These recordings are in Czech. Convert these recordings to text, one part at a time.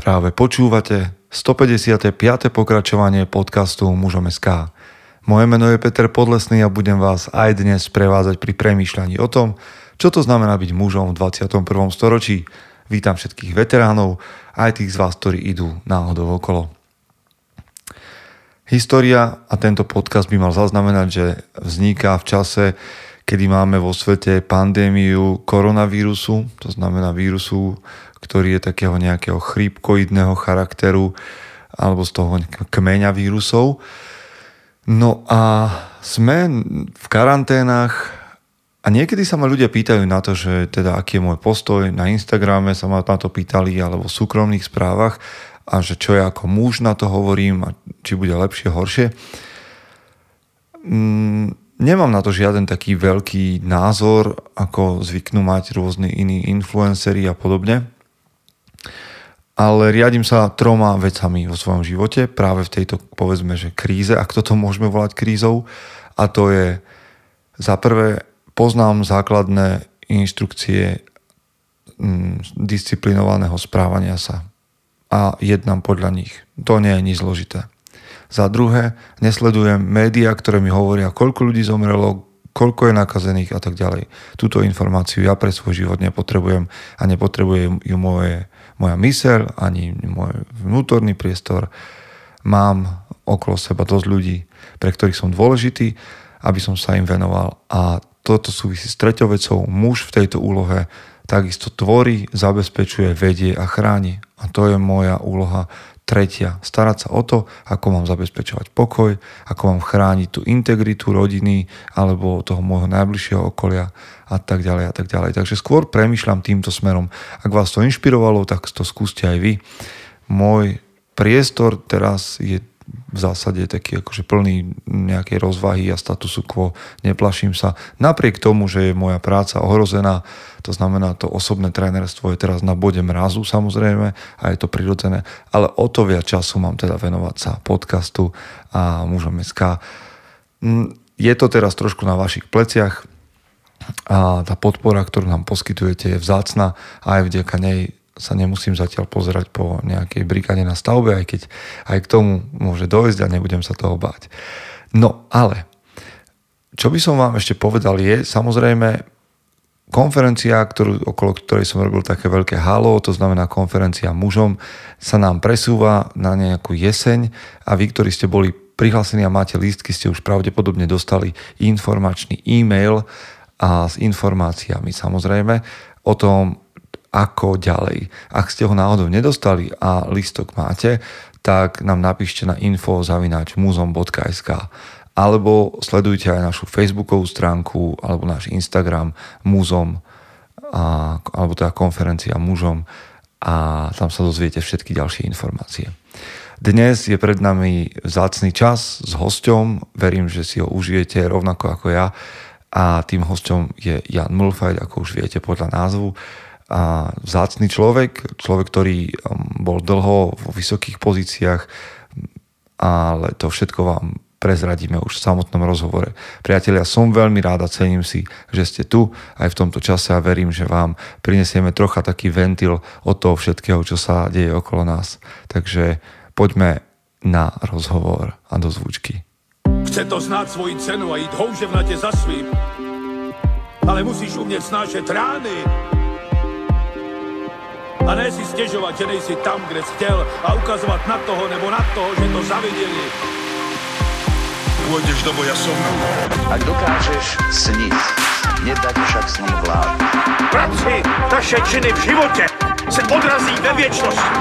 Práve počúvate 155. pokračovanie podcastu Mužom SK. Moje meno je Peter Podlesný a budem vás aj dnes prevádzať pri premýšľaní o tom, čo to znamená byť mužom v 21. storočí. Vítam všetkých veteránov, aj tých z vás, ktorí idú náhodou okolo. História a tento podcast by mal zaznamenať, že vzniká v čase, kedy máme vo svete pandémiu koronavírusu, to znamená vírusu, ktorý je takého nejakého chrípkoidného charakteru alebo z toho kmeňa vírusov. No a sme v karanténach a niekedy sa ma ľudia pýtajú na to, že teda aký je môj postoj. Na Instagrame sa ma na to pýtali alebo v súkromných správach a že čo ja ako muž na to hovorím a či bude lepšie, horšie. Mm, nemám na to žiaden taký veľký názor, ako zvyknú mať rôzni iní influenceri a podobne ale riadím sa troma vecami vo svojom živote, práve v tejto, povedzme, že kríze, ak toto môžeme volať krízou. A to je, za prvé, poznám základné inštrukcie mm, disciplinovaného správania sa a jednám podľa nich. To nie je nič zložité. Za druhé, nesledujem médiá, ktoré mi hovoria, koľko ľudí zomrelo, koľko je nakazených a tak ďalej. Túto informáciu ja pre svoj život nepotrebujem a nepotrebujem ju moje moja myseľ, ani môj vnútorný priestor. Mám okolo seba dosť ľudí, pre ktorých som dôležitý, aby som sa im venoval. A toto súvisí s treťou vecou. Muž v tejto úlohe takisto tvorí, zabezpečuje, vedie a chráni. A to je moja úloha tretia. Starať sa o to, ako mám zabezpečovať pokoj, ako mám chrániť tú integritu rodiny alebo toho môjho najbližšieho okolia a tak ďalej a tak ďalej. Takže skôr premyšľam týmto smerom. Ak vás to inšpirovalo, tak to skúste aj vy. Môj priestor teraz je v zásade taký akože plný nejakej rozvahy a statusu quo. Neplaším sa. Napriek tomu, že je moja práca ohrozená, to znamená, to osobné trénerstvo je teraz na bode mrazu samozrejme a je to prirodzené, ale o to viac času mám teda venovať sa podcastu a mužom SK. Mm, je to teraz trošku na vašich pleciach a tá podpora, ktorú nám poskytujete, je vzácna a aj vďaka nej sa nemusím zatiaľ pozerať po nejakej brigáde na stavbe, aj keď aj k tomu môže dojsť a nebudem sa toho báť. No ale, čo by som vám ešte povedal je, samozrejme, konferencia, ktorú, okolo ktorej som robil také veľké halo, to znamená konferencia mužom, sa nám presúva na nejakú jeseň a vy, ktorí ste boli prihlásení a máte lístky, ste už pravdepodobne dostali informačný e-mail a s informáciami samozrejme o tom, ako ďalej. Ak ste ho náhodou nedostali a listok máte, tak nám napíšte na info muzom.sk alebo sledujte aj našu facebookovú stránku alebo náš Instagram muzom a, alebo teda konferencia mužom a tam sa dozviete všetky ďalšie informácie. Dnes je pred nami vzácný čas s hosťom, verím, že si ho užijete rovnako ako ja a tým hosťom je Jan Mulfajt, ako už viete podľa názvu a vzácný človek, človek, ktorý um, bol dlho vo vysokých pozíciách, ale to všetko vám prezradíme už v samotnom rozhovore. Priatelia, som veľmi rád a cením si, že ste tu aj v tomto čase a verím, že vám prinesieme trocha taký ventil od toho všetkého, čo sa deje okolo nás. Takže poďme na rozhovor a do zvučky. Chce to znát svoji cenu a jít houževnatě za svým, ale musíš umět snášet rány a ne si stěžovat, že nejsi tam, kde jsi chtěl a ukazovat na toho nebo na toho, že to zaviděli. Pôjdeš do boja som. Ak dokážeš sniť, nedať však sním vlád. Práci, taše činy v životě se odrazí ve věčnosti.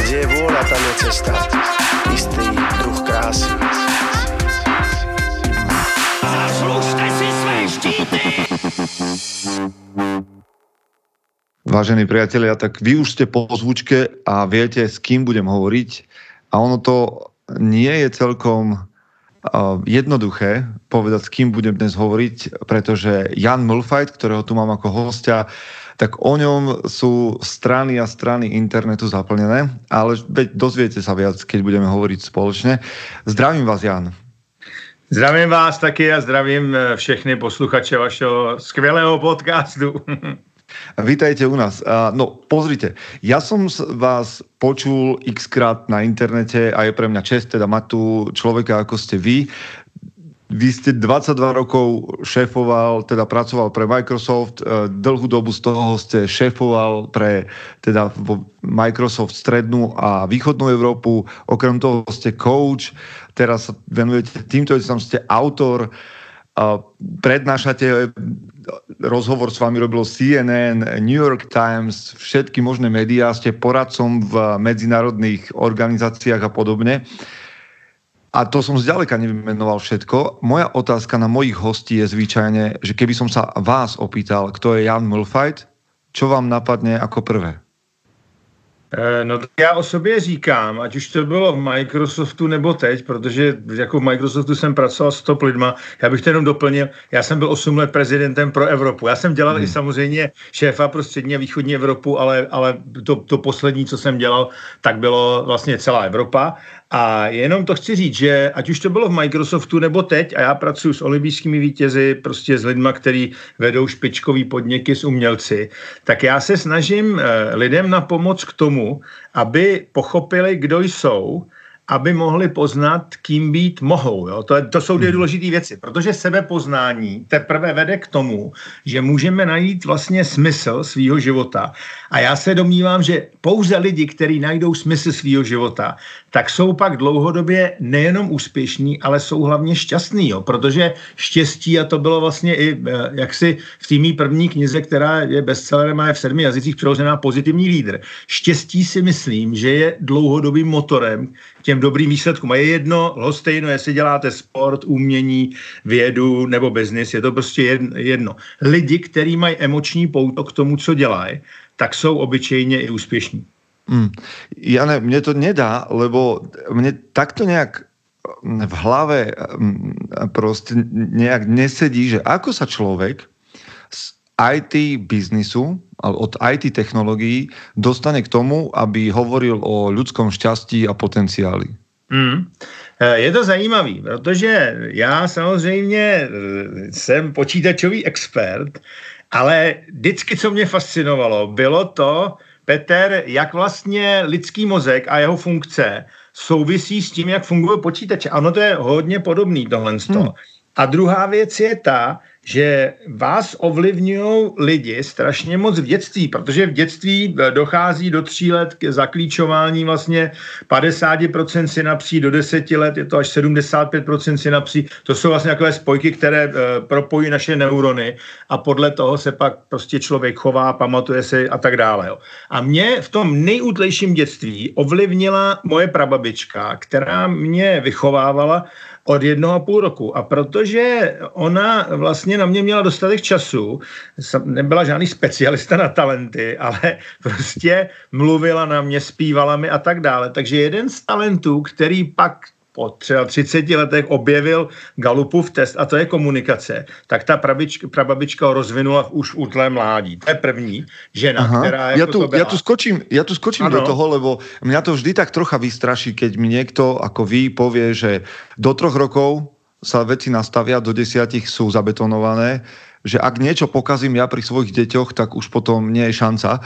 Kde je vôľa, tam je cesta. Istý druh krásy. Zaslužte si své štíty! Vážení priatelia, tak vy už ste po zvučke a viete, s kým budem hovoriť. A ono to nie je celkom jednoduché povedať, s kým budem dnes hovoriť, pretože Jan Mulfajt, ktorého tu mám ako hostia, tak o ňom sú strany a strany internetu zaplnené, ale veď dozviete sa viac, keď budeme hovoriť spoločne. Zdravím vás, Jan. Zdravím vás taky a zdravím všechny posluchače vašeho skvělého podcastu. Vítajte u nás. No, pozrite, ja som vás počul x krát na internete a je pre mňa čest teda mať tu človeka, ako ste vy. Vy ste 22 rokov šéfoval, teda pracoval pre Microsoft, e, dlhú dobu z toho ste šéfoval pre teda Microsoft strednú a východnú Európu, okrem toho ste coach, teraz sa venujete týmto vecam, ste autor, prednášate, rozhovor s vami robilo CNN, New York Times, všetky možné médiá, ste poradcom v medzinárodných organizáciách a podobne. A to som zďaleka nevymenoval všetko. Moja otázka na mojich hostí je zvyčajne, že keby som sa vás opýtal, kto je Jan Mulfajt, čo vám napadne ako prvé? Eh, no já o sobě říkám, ať už to bylo v Microsoftu nebo teď, protože jako v Microsoftu jsem pracoval s top lidma, já bych to jenom doplnil, já jsem byl 8 let prezidentem pro Evropu. Já jsem dělal hmm. i samozřejmě šéfa pro střední a východní Evropu, ale, ale to, to poslední, co jsem dělal, tak bylo vlastně celá Evropa. A jenom to chci říct, že ať už to bylo v Microsoftu nebo teď, a já pracuji s olympijskými vítězi, prostě s lidmi, kteří vedou špičkový podniky s umělci, tak já se snažím eh, lidem na pomoc k tomu, aby pochopili, kdo jsou, aby mohli poznat, kým být mohou. Jo? To, je, to jsou dvě hmm. důležité věci, protože sebepoznání teprve vede k tomu, že můžeme najít vlastně smysl svého života. A já se domnívám, že pouze lidi, kteří najdou smysl svého života, tak jsou pak dlouhodobě nejenom úspěšní, ale jsou hlavně šťastní, jo? protože štěstí, a to bylo vlastně i eh, jaksi v té první knize, která je bestsellerem a je v sedmi jazycích přeložená pozitivní lídr. Štěstí si myslím, že je dlouhodobým motorem těm dobrým výsledkům. A je jedno, lhostejno, jestli děláte sport, umění, vědu nebo biznis, je to prostě jedno. Lidi, kteří mají emoční pouto k tomu, co dělají, tak jsou obyčejně i úspěšní. Mm. Jane, mne to nedá, lebo mne takto nejak v hlave mm, proste nejak nesedí, že ako sa človek z IT biznisu, od IT technologií dostane k tomu, aby hovoril o ľudskom šťastí a potenciáli. Mm. Je to zajímavý, protože já samozřejmě e, jsem počítačový expert, ale vždycky, co mě fascinovalo, bylo to, Peter, jak vlastně lidský mozek a jeho funkce souvisí s tím, jak fungují počítače. Ano, to je hodně podobný tohle. Hmm. A druhá věc je ta, že vás ovlivňují lidi strašně moc v dětství, protože v dětství eh, dochází do tří let k zaklíčování vlastně 50% synapsí, do deseti let je to až 75% synapsí. To jsou vlastně takové spojky, které uh, propojí naše neurony a podle toho se pak prostě člověk chová, pamatuje se a tak dále. A mě v tom nejútlejším dětství ovlivnila moje prababička, která mě vychovávala od jednoho a půl roku. A protože ona vlastně na mě měla dostatek času, nebyla žádný specialista na talenty, ale prostě mluvila na mě, zpívala mi a tak dále. Takže jeden z talentů, který pak po třeba 30 letech objevil Galupův test a to je komunikace, tak ta prabička, prababička ho rozvinula už v útlé mládí. To je první žena, Aha. která jako ja tu, byla... ja tu skočím, ja tu skočím do toho, lebo mňa to vždy tak trocha vystraší, keď mi niekto ako vy povie, že do troch rokov sa veci nastavia, do desiatich sú zabetonované, že ak niečo pokazím ja pri svojich deťoch, tak už potom nie je šanca.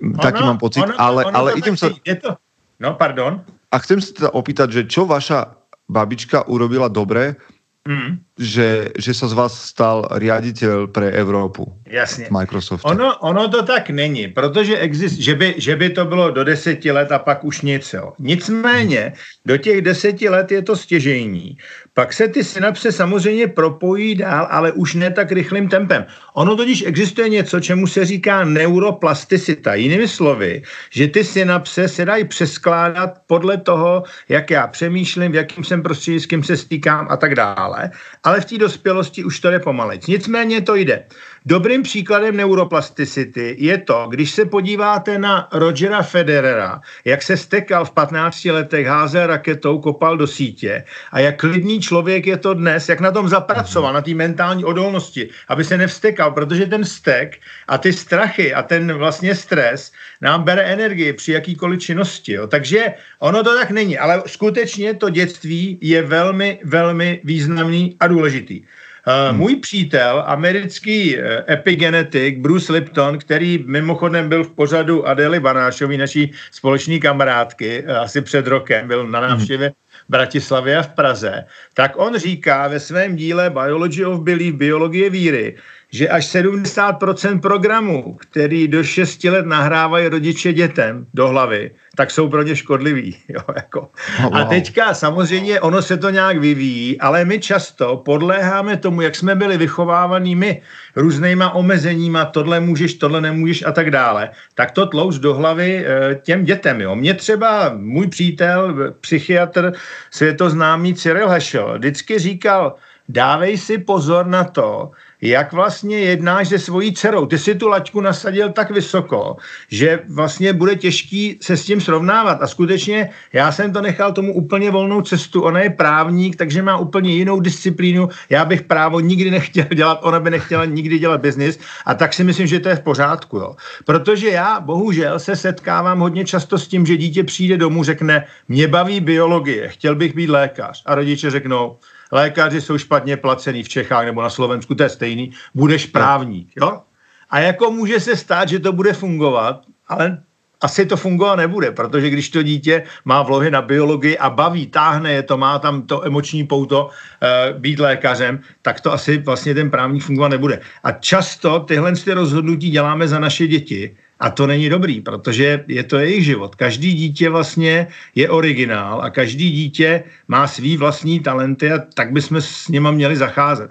Ono, Taký mám pocit. Ono, ale, ono ale idem sa... Je to... No, pardon. A chcem sa teda opýtať, že čo vaša babička urobila dobre, mm. že, že sa z vás stal riaditeľ pre Evropu. Jasně. Microsoft. Ono, ono to tak není, protože exist, že, by, že by to bylo do deseti let a pak už nic. Jo. Nicméně do těch deseti let je to stěžejní, pak se ty synapse samozřejmě propojí dál, ale už ne tak rychlým tempem. Ono totiž existuje něco, čemu se říká neuroplasticita. Jinými slovy, že ty synapse se dají přeskládat podle toho, jak já přemýšlím, v jakým jsem prostředí, s kým se stýkám a tak dále. Ale v té dospělosti už to jde pomalec. Nicméně to jde. Dobrým příkladem neuroplasticity je to, když se podíváte na Rogera Federera, jak se stekal v 15 letech, házel raketou, kopal do sítě a jak člověk je to dnes, jak na tom zapracoval, na té mentální odolnosti, aby se nevstekal, protože ten stek a ty strachy a ten vlastně stres nám bere energii při jakýkoliv činnosti. Jo. Takže ono to tak není, ale skutečně to dětství je velmi, velmi významný a důležitý. Hmm. Můj přítel, americký eh, epigenetik Bruce Lipton, který mimochodem byl v pořadu Adely Banášový, naší společní kamarádky, eh, asi před rokem, byl na návštěvě hmm. Bratislavě a v Praze, tak on říká ve svém díle Biology of Belief, biologie víry, že až 70% programů, který do 6 let nahrávají rodiče dětem do hlavy, tak jsou pro ně škodliví. Jo, jako. oh, wow. A teďka samozřejmě ono se to nějak vyvíjí, ale my často podléháme tomu, jak jsme byli vychovávaní my, různýma omezeníma, tohle můžeš, tohle nemůžeš a tak dále, tak to tlouc do hlavy e, těm dětem. Jo. Mě třeba můj přítel, psychiatr, světoznámý Cyril Hešel, vždycky říkal, dávej si pozor na to, jak vlastně jednáš se svojí dcerou. Ty si tu laťku nasadil tak vysoko, že vlastně bude těžký se s tím srovnávat. A skutečně já jsem to nechal tomu úplně volnou cestu. Ona je právník, takže má úplně jinou disciplínu. Já bych právo nikdy nechtěl dělat, ona by nechtěla nikdy dělat biznis. A tak si myslím, že to je v pořádku. Jo. Protože já bohužel se setkávám hodně často s tím, že dítě přijde domů, řekne, mě baví biologie, chtěl bych být lékař. A rodiče řeknou, lékaři jsou špatně placený v Čechách nebo na Slovensku, to je stejný, budeš právník, jo? A jako může se stát, že to bude fungovat, ale asi to fungovat nebude, protože když to dítě má vlohy na biologii a baví, táhne je to, má tam to emoční pouto e, být lékařem, tak to asi vlastně ten právník fungovat nebude. A často tyhle ty rozhodnutí děláme za naše děti a to není dobrý, protože je to jejich život. Každý dítě vlastně je originál a každý dítě má svý vlastní talenty a tak bychom s nima měli zacházet.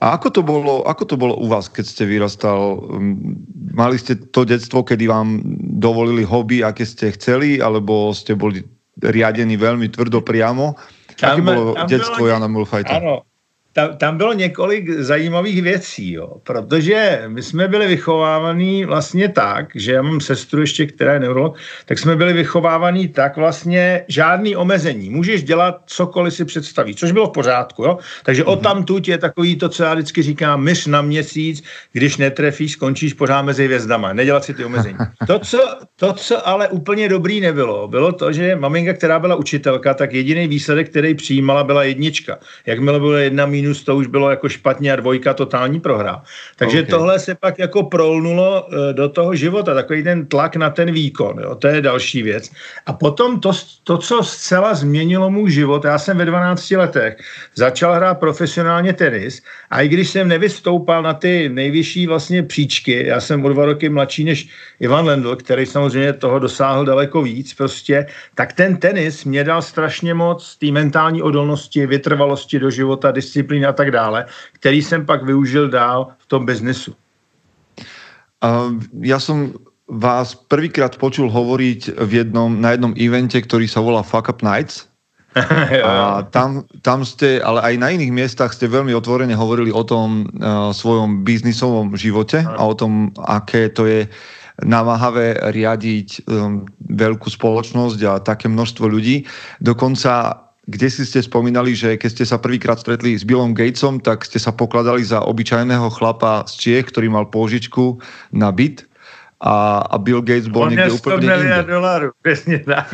A ako to bolo, ako to bolo u vás, keď ste vyrastal? Mali ste to detstvo, kedy vám dovolili hobby, aké ste chceli, alebo ste boli riadení veľmi tvrdo priamo? Tam, Aké bolo detstvo bylo, Jana Mulfajta? Ano, tam, tam bylo několik zajímavých věcí, jo, protože my jsme byli vychovávaní vlastně tak, že já mám sestru ještě, která je neurolog, tak jsme byli vychovávaní tak vlastně žádný omezení. Můžeš dělat cokoliv si představíš, což bylo v pořádku, jo. Takže mm-hmm. o tam tuť je takový to, co já vždycky říkám, myš na měsíc, když netrefíš, skončíš pořád mezi hvězdama, nedělat si ty omezení. To co, to, co ale úplně dobrý nebylo, bylo to, že maminka, která byla učitelka, tak jediný výsledek, který přijímala, byla jednička. Jakmile bylo jedna minus to už bylo jako špatně a dvojka totální prohra. Takže okay. tohle se pak jako prolnulo eh, do toho života, takový ten tlak na ten výkon, jo, to je další věc. A potom to, to, co zcela změnilo můj život, já jsem ve 12 letech začal hrát profesionálně tenis a i když jsem nevystoupal na ty nejvyšší vlastně příčky, já jsem o dva roky mladší než Ivan Lendl, který samozřejmě toho dosáhl daleko víc prostě, tak ten tenis mě dal strašně moc té mentální odolnosti, vytrvalosti do života, disciplíny a tak dále, který jsem pak využil dál v tom biznesu. Uh, ja som vás prvýkrát počul hovoriť v jednom, na jednom evente, ktorý sa volá Fuck Up Nights. a tam, tam ste, ale aj na iných miestach ste veľmi otvorene hovorili o tom uh, svojom biznisovom živote a o tom, aké to je namáhavé riadiť um, veľkú spoločnosť a také množstvo ľudí. Dokonca kde si ste spomínali, že keď ste sa prvýkrát stretli s Billom Gatesom, tak ste sa pokladali za obyčajného chlapa z Čiech, ktorý mal pôžičku na byt a, a Bill Gates bol On niekde úplne inde. dolarů, presne tak.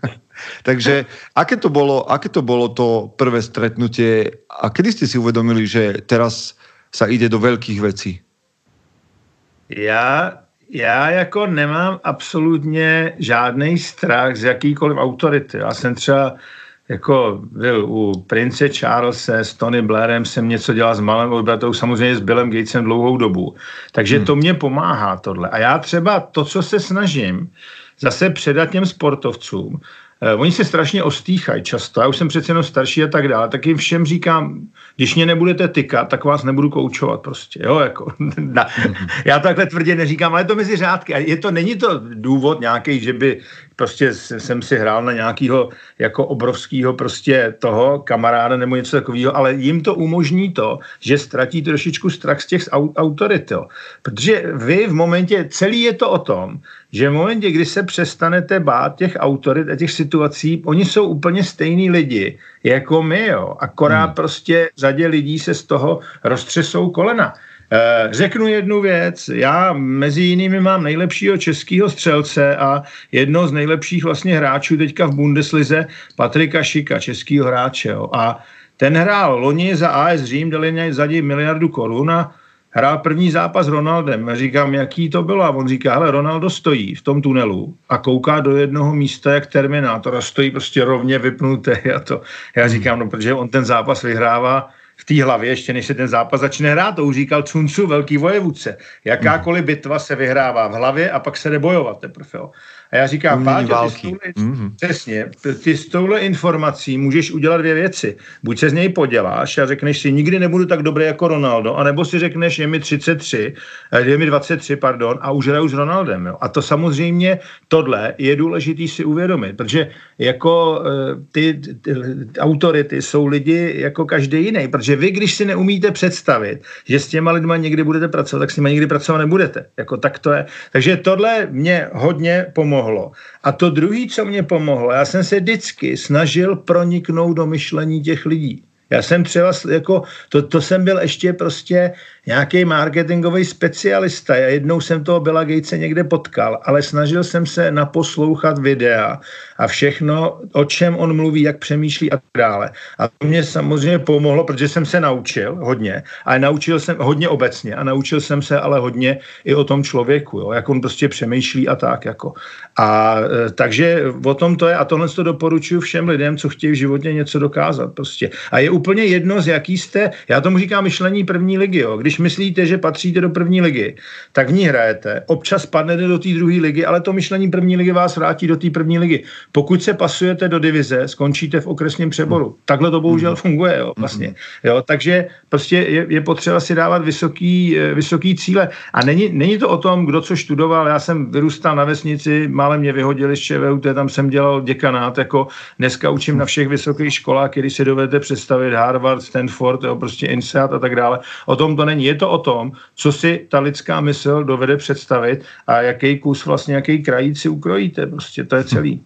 Takže aké to, bolo, aké to bolo to prvé stretnutie a kedy ste si uvedomili, že teraz sa ide do veľkých vecí? Já, já jako nemám absolutně žádný strach z jakýkoliv autority. Já jsem třeba jako byl u prince Charlesa s Tony Blairem jsem něco dělal s malým obratou, samozřejmě s Billem Gatesem dlouhou dobu. Takže hmm. to mě pomáhá tohle. A já třeba to, co se snažím zase předat těm sportovcům, Eh, oni se strašně ostýchají často, já už jsem přece jenom starší a tak dále, tak jim všem říkám, když mě nebudete tykat, tak vás nebudu koučovat prostě, jo, jako, na, já takhle tvrdě neříkám, ale to mezi řádky, a je to, není to důvod nějaký, že by prostě jsem si hrál na nějakého jako obrovského prostě toho kamaráda nebo něco takového, ale jim to umožní to, že ztratí trošičku strach z těch autorit, jo. Protože vy v momentě, celý je to o tom, že v momentě, kdy se přestanete bát těch autorit a těch situací, oni jsou úplně stejní lidi jako my, jo. Akorát hmm. prostě řadě lidí se z toho roztřesou kolena. Eh, řeknu jednu věc. Já mezi jinými mám nejlepšího českého střelce a jedno z nejlepších vlastně hráčů teďka v Bundeslize, Patrika Šika, českého hráče. Jo. A ten hrál loni za AS Řím, dali za něj miliardu korun a hrál první zápas s Ronaldem. Říkám, jaký to bylo? A on říká, hele, Ronaldo stojí v tom tunelu a kouká do jednoho místa jak Terminátor a stojí prostě rovně vypnutý a to. Já říkám, no, protože on ten zápas vyhrává v té hlavě, ještě než se ten zápas začne hrát, to už říkal Cuncu, velký vojevůdce. Jakákoliv bitva se vyhrává v hlavě a pak se jde bojovat teprve. A já říkám, Páťo, ty, s touhle, mm-hmm. přesně, ty s touhle informací můžeš udělat dvě věci. Buď se z něj poděláš a řekneš si, nikdy nebudu tak dobrý jako Ronaldo, anebo si řekneš, je mi 33, eh, je mi 23, pardon, a už hraju s Ronaldem. Jo. A to samozřejmě, tohle je důležité si uvědomit, protože jako eh, ty, ty, ty autority jsou lidi jako každý jiný, protože vy, když si neumíte představit, že s těma lidma někdy budete pracovat, tak s nimi nikdy pracovat nebudete. Jako tak to je. Takže tohle mě hodně pomohlo pomohlo. A to druhé, co mě pomohlo, já jsem se vždycky snažil proniknout do myšlení těch lidí. Já jsem třeba, jako, to, to jsem byl ještě prostě nějaký marketingový specialista. Já jednou jsem toho Billa Gatese někde potkal, ale snažil jsem se naposlouchat videa a všechno, o čem on mluví, jak přemýšlí a tak dále. A to mě samozřejmě pomohlo, protože jsem se naučil hodně, ale naučil jsem hodně obecně a naučil jsem se ale hodně i o tom člověku, jo, jak on prostě přemýšlí a tak. Jako. A e, takže o tom to je a tohle to doporučuji všem lidem, co chtějí v životě něco dokázat prostě. A je úplně jedno, z jaký jste, já tomu říkám myšlení první ligy, jo. Když myslíte, že patříte do první ligy, tak v ní hrajete, občas padnete do té druhé ligy, ale to myšlení první ligy vás vrátí do té první ligy. Pokud se pasujete do divize, skončíte v okresním přeboru. Takhle to bohužel mhm. funguje, jo, vlastně. Mhm. Jo, takže prostě je, je potřeba si dávat vysoký, eh, vysoký cíle. A není, není to o tom, kdo co študoval. Já jsem vyrůstal na vesnici, málem mě vyhodili z ČVUT, tam jsem dělal děkanát, jako dneska učím na všech vysokých školách, když si dovedete představit Harvard, Stanford, jo, prostě INSEAD a tak dále. O tom to není. Je to o tom, co si ta lidská mysl dovede představit a jaký kus vlastně, jaký krajíc si ukrojíte. Prostě to je celý.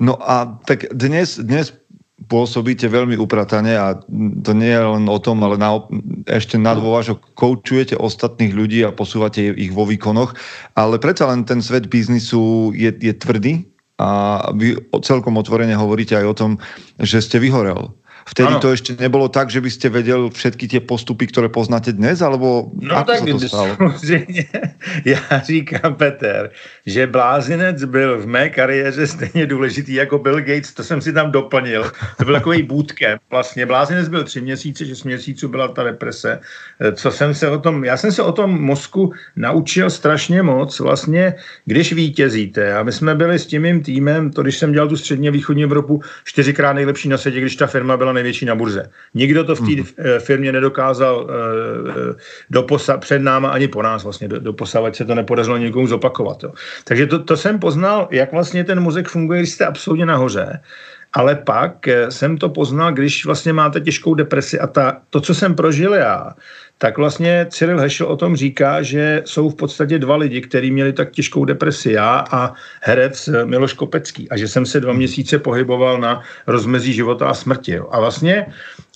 No a tak dnes, dnes pôsobíte veľmi upratane a to nie je len o tom, ale na, ešte nad vo vášho koučujete ostatných ľudí a posúvate ich vo výkonoch, ale predsa len ten svet biznisu je, je tvrdý a vy celkom otvorene hovoríte aj o tom, že ste vyhorel Vtedy ano. to ešte nebolo tak, že by ste vedel všetky tie postupy, ktoré poznáte dnes, alebo no ako tak, sa to stalo? Samozřejmě, já říkám, Peter, že blázinec byl v mé kariéře stejně důležitý jako Bill Gates, to jsem si tam doplnil. To byl takový bootcamp. Vlastně blázinec byl tři měsíce, šest měsíců byla ta deprese. Co jsem se o tom, já jsem se o tom mozku naučil strašně moc. Vlastně, když vítězíte, a my jsme byli s tím mým týmem, to když jsem dělal tu středně východní Evropu, čtyřikrát nejlepší na světě, když ta firma byla největší na burze. Nikdo to v té mm. firmě nedokázal uh, doposa, před náma ani po nás vlastně do, doposavať se to nepodařilo nikomu zopakovat. Jo. Takže to, to jsem poznal, jak vlastně ten mozek funguje, když jste absolutně nahoře. Ale pak eh, jsem to poznal, když vlastně máte těžkou depresi a ta, to, co jsem prožil já, tak vlastně Cyril Hešel o tom říká, že jsou v podstatě dva lidi, kteří měli tak těžkou depresi, já a herec Miloš Kopecký a že jsem se dva měsíce pohyboval na rozmezí života a smrti. Jo. A vlastně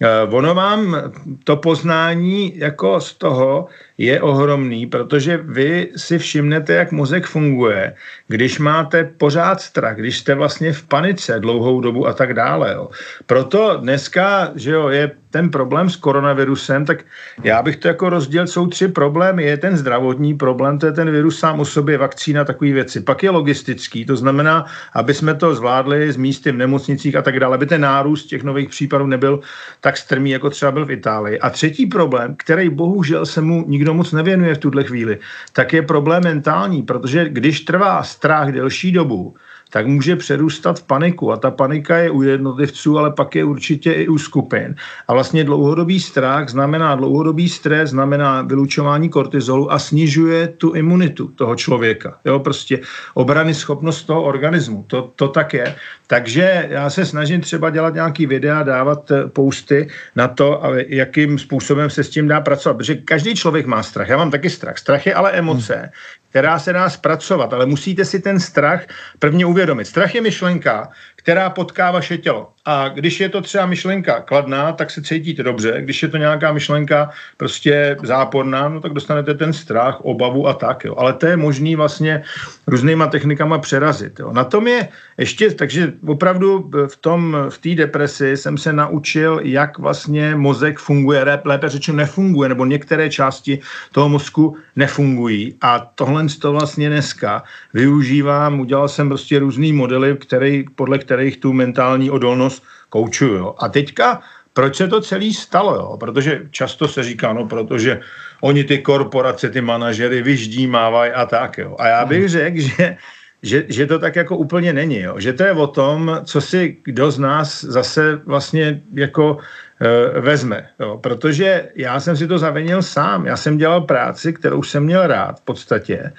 eh, ono vám to poznání jako z toho je ohromný, protože vy si všimnete, jak mozek funguje, když máte pořád strach, když jste vlastně v panice dlouhou dobu a tak dále. Jo. Proto dneska, že jo, je ten problém s koronavirusem, tak já bych to jako rozdělil, jsou tři problémy. Je ten zdravotní problém, to je ten virus sám o sobě, vakcína, takové věci. Pak je logistický, to znamená, aby jsme to zvládli z místy v nemocnicích a tak dále, aby ten nárůst těch nových případů nebyl tak strmý, jako třeba byl v Itálii. A třetí problém, který bohužel se mu nikdo moc nevěnuje v tuhle chvíli, tak je problém mentální, protože když trvá strach delší dobu, tak může přerůstat v paniku. A ta panika je u jednotlivců, ale pak je určitě i u skupin. A vlastně dlouhodobý strach znamená dlouhodobý stres, znamená vylučování kortizolu a snižuje tu imunitu toho člověka. Jo, prostě obrany schopnost toho organismu. To, to tak je. Takže já se snažím třeba dělat nějaký videa, dávat eh, posty na to, jakým způsobem se s tím dá pracovat. Protože každý člověk má strach. Já mám taky strach. Strach je ale emoce, která se dá zpracovat, ale musíte si ten strach prvně uvědomit. Strach je myšlenka, která potká vaše tělo. A když je to třeba myšlenka kladná, tak se cítíte dobře. Když je to nějaká myšlenka prostě záporná, no tak dostanete ten strach, obavu a tak. Jo. Ale to je možný vlastně různýma technikama přerazit. Jo. Na tom je ještě, takže opravdu v tom, v té depresi jsem se naučil, jak vlastně mozek funguje, lépe řečeno nefunguje, nebo některé části toho mozku nefungují. A tohle to vlastně dneska využívám, udělal jsem prostě různý modely, který, podle tu mentální odolnost koučuju. A teďka proč se to celé stalo? Jo? Protože často se říká, no protože oni ty korporace, ty manažery vyždímávají a tak. Jo? A já bych řekl, že, že, že to tak jako úplně není. Jo? Že to je o tom, co si kdo z nás zase vlastně jako e, vezme. Jo? Protože já jsem si to zavinil sám. Já jsem dělal práci, kterou jsem měl rád v podstatě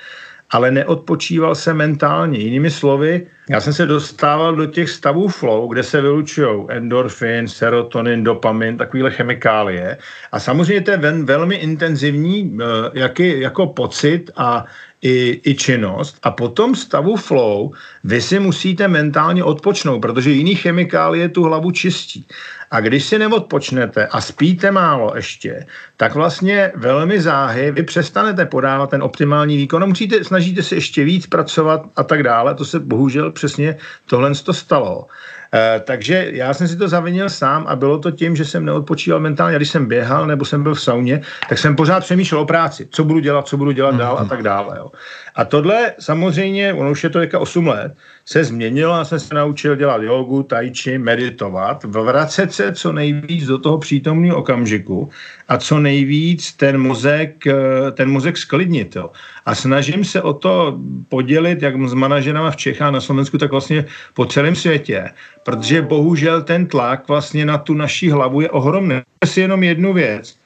ale neodpočíval se mentálně. Jinými slovy, já jsem se dostával do těch stavů flow, kde se vylučují endorfin, serotonin, dopamin, takovéhle chemikálie. A samozřejmě to je ven, velmi intenzivní uh, jaký, jako pocit a i, i činnost a potom stavu flow vy si musíte mentálně odpočnout, protože jiný chemikálie tu hlavu čistí. A když si neodpočnete a spíte málo ještě, tak vlastně velmi záhy vy přestanete podávat ten optimální výkon a musíte, snažíte se ještě víc pracovat a tak dále. To se bohužel přesně tohle to stalo. Eh, takže já jsem si to zavinil sám a bylo to tím, že jsem neodpočíval mentálně. Když jsem běhal nebo jsem byl v sauně, tak jsem pořád přemýšlel o práci. Co budu dělat, co budu dělat dál a mhm. tak dále. Jo. A tohle samozřejmě, ono už je to teďka 8 let, se změnilo a jsem se naučil dělat jogu, tai chi, meditovat, vracet se co nejvíc do toho přítomného okamžiku a co nejvíc ten mozek, eh, ten mozek sklidnit. Jo. A snažím se o to podělit, jak s manažerama v Čechách, na Slovensku, tak vlastně po celém světě, protože bohužel ten tlak vlastně na tu naší hlavu je ohromný. Si jenom jednu věc,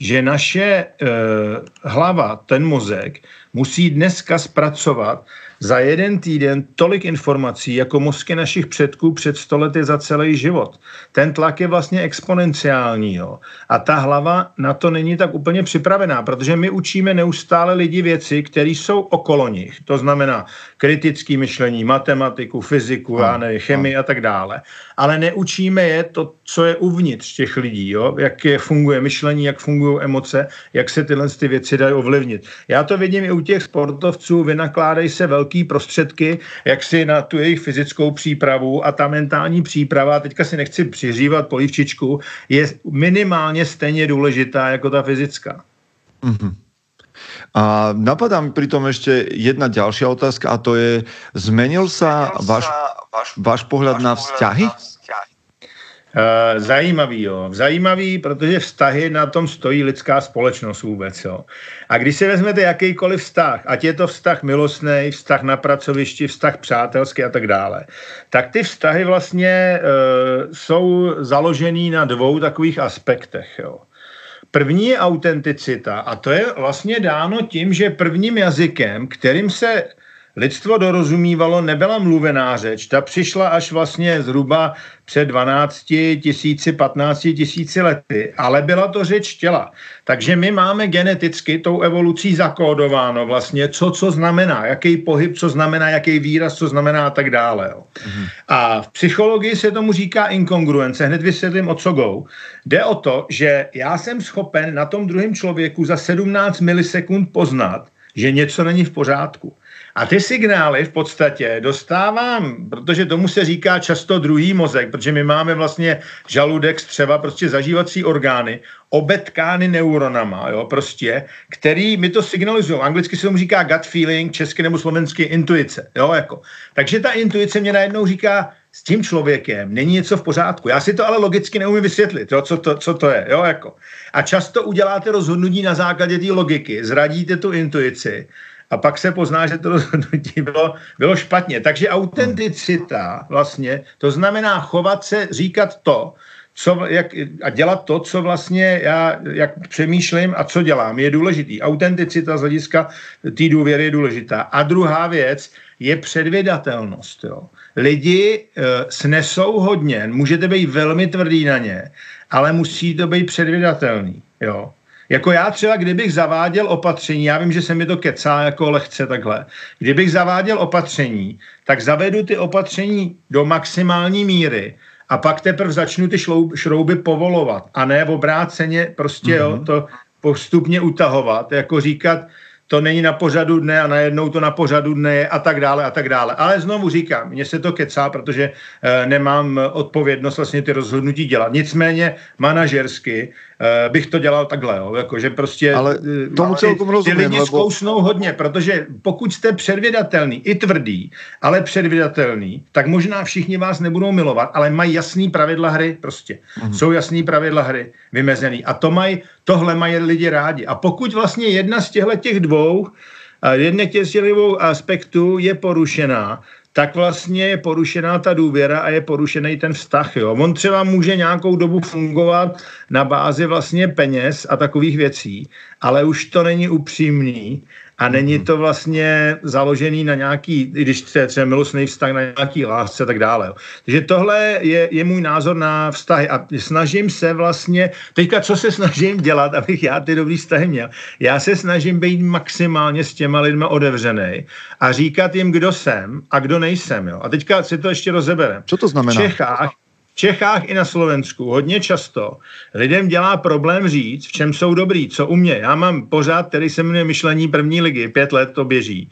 že naše e, hlava, ten mozek, musí dneska zpracovat za jeden týden tolik informací, jako mozky našich předků před stolety za celý život. Ten tlak je vlastně exponenciální. Jo? A ta hlava na to není tak úplně připravená, protože my učíme neustále lidi věci, které jsou okolo nich. To znamená kritické myšlení, matematiku, fyziku, a, ne, chemii a tak dále. Ale neučíme je to, co je uvnitř těch lidí, jo? jak je, funguje myšlení, jak fungují emoce, jak se tyhle ty věci dají ovlivnit. Já to vidím i u těch sportovců, vynakládají se velké velké prostředky, jak si na tu jejich fyzickou přípravu a ta mentální příprava, teďka si nechci přiřívat polivčičku, je minimálně stejně důležitá jako ta fyzická. Mm-hmm. A napadá mi pritom ešte jedna ďalšia otázka a to je, zmenil sa váš, váš pohľad na vzťahy? Uh, zajímavý, jo. Zajímavý, protože vztahy na tom stojí lidská společnost vůbec, jo. A když si vezmete jakýkoliv vztah, ať je to vztah milostný, vztah na pracovišti, vztah přátelský a tak dále, tak ty vztahy vlastně uh, jsou založený na dvou takových aspektech, jo. První je autenticita a to je vlastně dáno tím, že prvním jazykem, kterým se lidstvo dorozumívalo, nebyla mluvená řeč, ta přišla až vlastně zhruba před 12 tisíci, 15 tisíci lety, ale byla to řeč těla. Takže my máme geneticky tou evolucí zakódováno vlastně, co co znamená, jaký pohyb, co znamená, jaký výraz, co znamená a tak dále. Jo. Mm-hmm. A v psychologii se tomu říká inkongruence, hned vysvětlím, o co go. Jde o to, že já jsem schopen na tom druhém člověku za 17 milisekund poznat, že něco není v pořádku. A ty signály v podstatě dostávám, protože tomu se říká často druhý mozek, protože my máme vlastně žaludek, střeva, prostě zažívací orgány, obetkány neuronama, jo, prostě, který mi to signalizují. Anglicky se tomu říká gut feeling, česky nebo slovensky intuice, jo, jako. Takže ta intuice mě najednou říká, s tím člověkem není něco v pořádku. Já si to ale logicky neumím vysvětlit, jo, co, to, co to je. Jo, jako. A často uděláte rozhodnutí na základě té logiky, zradíte tu intuici a pak se pozná, že to rozhodnutí bylo, bylo špatně. Takže autenticita vlastně, to znamená chovat se, říkat to, co, jak, a dělat to, co vlastně já jak přemýšlím a co dělám, je důležitý. Autenticita z hlediska té důvěry je důležitá. A druhá věc je předvědatelnost. Jo. Lidi e, snesou hodně, můžete být velmi tvrdý na ně, ale musí to být předvědatelný. Jo. Jako já třeba, kdybych zaváděl opatření, já vím, že se mi to kecá jako lehce takhle, kdybych zaváděl opatření, tak zavedu ty opatření do maximální míry a pak teprve začnu ty šrouby povolovat a ne v obráceně prostě mm-hmm. jo, to postupně utahovat, jako říkat, to není na pořadu dne a najednou to na pořadu dne je a tak dále a tak dále. Ale znovu říkám, mně se to kecá, protože e, nemám odpovědnost vlastně ty rozhodnutí dělat. Nicméně manažersky e, bych to dělal takhle, jo, jako, že prostě ale eh, tomu celkom rozumím, ty lidi lebo... zkousnou hodně, protože pokud jste předvědatelný, i tvrdý, ale předvědatelný, tak možná všichni vás nebudou milovat, ale mají jasný pravidla hry prostě. Mm-hmm. Jsou jasný pravidla hry vymezený a to mají, tohle mají lidi rádi. A pokud vlastně jedna z těchto těch dvou, jedna z těch dvou aspektů je porušená, tak vlastně je porušená ta důvěra a je porušený ten vztah. Jo. On třeba může nějakou dobu fungovat na bázi vlastně peněz a takových věcí, ale už to není upřímný a není to vlastně založený na nějaký, když to je třeba milostný vztah, na nějaký lásce a tak dále. Takže tohle je, je můj názor na vztahy a snažím se vlastně, teďka co se snažím dělat, abych já ty dobrý vztahy měl, já se snažím být maximálně s těma lidmi otevřený a říkat jim, kdo jsem a kdo nejsem. Jo. A teďka si to ještě rozeberem. Co to znamená? V Čechách, Čechách i na Slovensku hodně často lidem dělá problém říct, v čem jsou dobrý, co umě. Já mám pořád, který se jmenuje Myšlení první ligy, pět let to běží.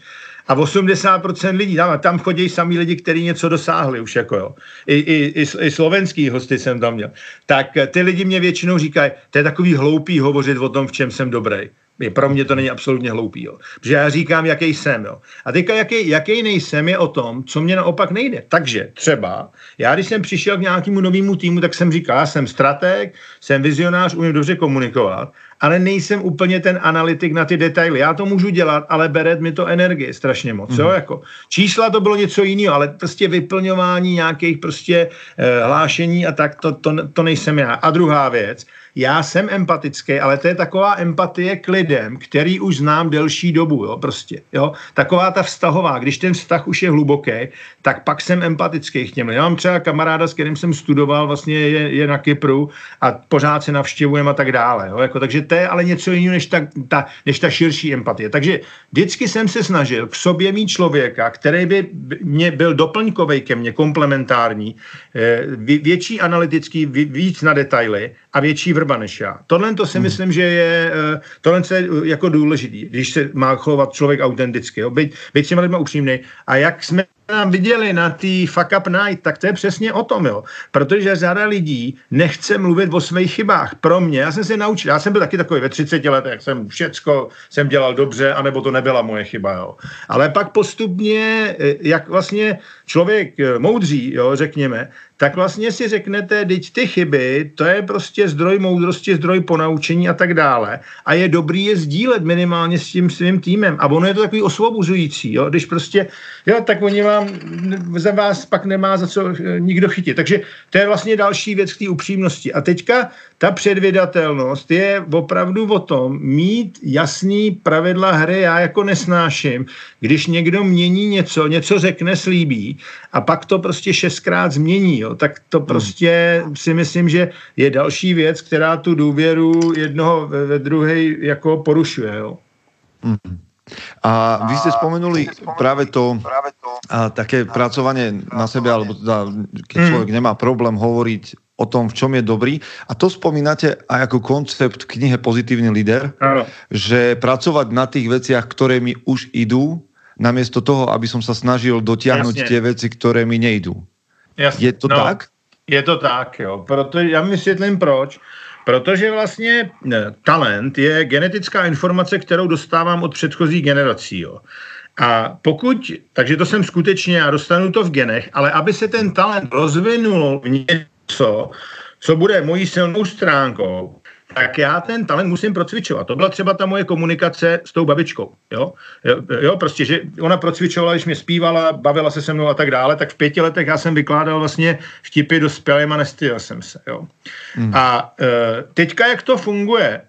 A 80% lidí, tam, tam chodí sami lidi, kteří něco dosáhli už, jako jo. I, i, i, i slovenský hosty jsem tam měl. Tak ty lidi mě většinou říkají, to je takový hloupý hovořit o tom, v čem jsem dobrý. Pro mě to není absolutně hloupý. Jo. Protože já říkám, jaký jsem. Jo. A teďka, jaký, jaký nejsem, je o tom, co mě naopak nejde. Takže třeba, já když jsem přišel k nějakému novému týmu, tak jsem říkal, já jsem strateg, jsem vizionář, umím dobře komunikovat, ale nejsem úplně ten analytik na ty detaily. Já to můžu dělat, ale bere mi to energie strašně moc. Mm. Jo? Mhm. Jako, čísla to bylo něco jiného, ale prostě vyplňování nějakých prostě eh, hlášení a tak, to, to, to nejsem já. A druhá věc, já jsem empatický, ale to je taková empatie k lidem, který už znám delší dobu, jo, prostě, jo. Taková ta vztahová, když ten vztah už je hluboký, tak pak jsem empatický k těm. Já mám třeba kamaráda, s kterým jsem studoval, vlastně je, je na Kypru a pořád se navštěvujeme a tak dále, jo. Jako, takže to je ale něco jiného, než ta, ta, než ta širší empatie. Takže vždycky jsem se snažil k sobě mít člověka, který by mě byl doplňkový ke mně, komplementární, eh, větší analytický, víc na detaily a větší vrba než já. Tohle to si hmm. myslím, že je, eh, tohle je eh, jako důležitý, když se má chovat člověk autenticky, jo? Být, být těma lidma upřímný. A jak jsme nám viděli na té Fuck Up Night, tak to je přesně o tom, jo. Protože řada lidí nechce mluvit o svých chybách. Pro mě, já jsem se naučil, já jsem byl taky takový ve 30 letech, jsem všecko jsem dělal dobře, anebo to nebyla moje chyba, jo. Ale pak postupně, eh, jak vlastně člověk moudří, jo, řekněme, tak vlastně si řeknete, teď ty chyby, to je prostě zdroj moudrosti, zdroj ponaučení a tak dále. A je dobrý je sdílet minimálně s tím svým týmem. A ono je to takový osvobozující, jo? když prostě, jo, tak oni vám, za vás pak nemá za co eh, nikdo chytit. Takže to je vlastně další věc k té upřímnosti. A teďka ta předvydatelnost je opravdu o tom mít jasný pravidla hry. Já jako nesnáším, když někdo mění něco, něco řekne, slíbí a pak to prostě šestkrát změní, jo, tak to hmm. prostě hmm. si myslím, že je další věc, která tu důvěru jednoho ve, ve druhej jako porušuje. Jo. Hmm. A vy ste spomenuli práve to, a také pracovanie na sebe, alebo teda, keď človek nemá problém hovoriť o tom, v čom je dobrý. A to spomínate aj ako koncept v knihe Pozitívny líder, Áno. že pracovať na tých veciach, ktoré mi už idú, namiesto toho, aby som sa snažil dotiahnuť Jasne. tie veci, ktoré mi nejdú. Jasne. Je to no, tak? Je to tak, jo. Proto já mi vysvětlím proč. Protože vlastně talent je genetická informace, kterou dostávám od předchozích generací. Jo. A pokud, takže to jsem skutečně, já dostanu to v genech, ale aby se ten talent rozvinul v něco, co bude mojí silnou stránkou, tak já ten talent musím procvičovat. To byla třeba ta moje komunikace s tou babičkou. Jo, jo, jo prostě, že ona procvičovala, když mě zpívala, bavila se se mnou a tak dále, tak v pěti letech já jsem vykládal vlastně vtipy dospělým a nestyděl jsem se. Jo. Mm. A e, teďka, jak to funguje? E,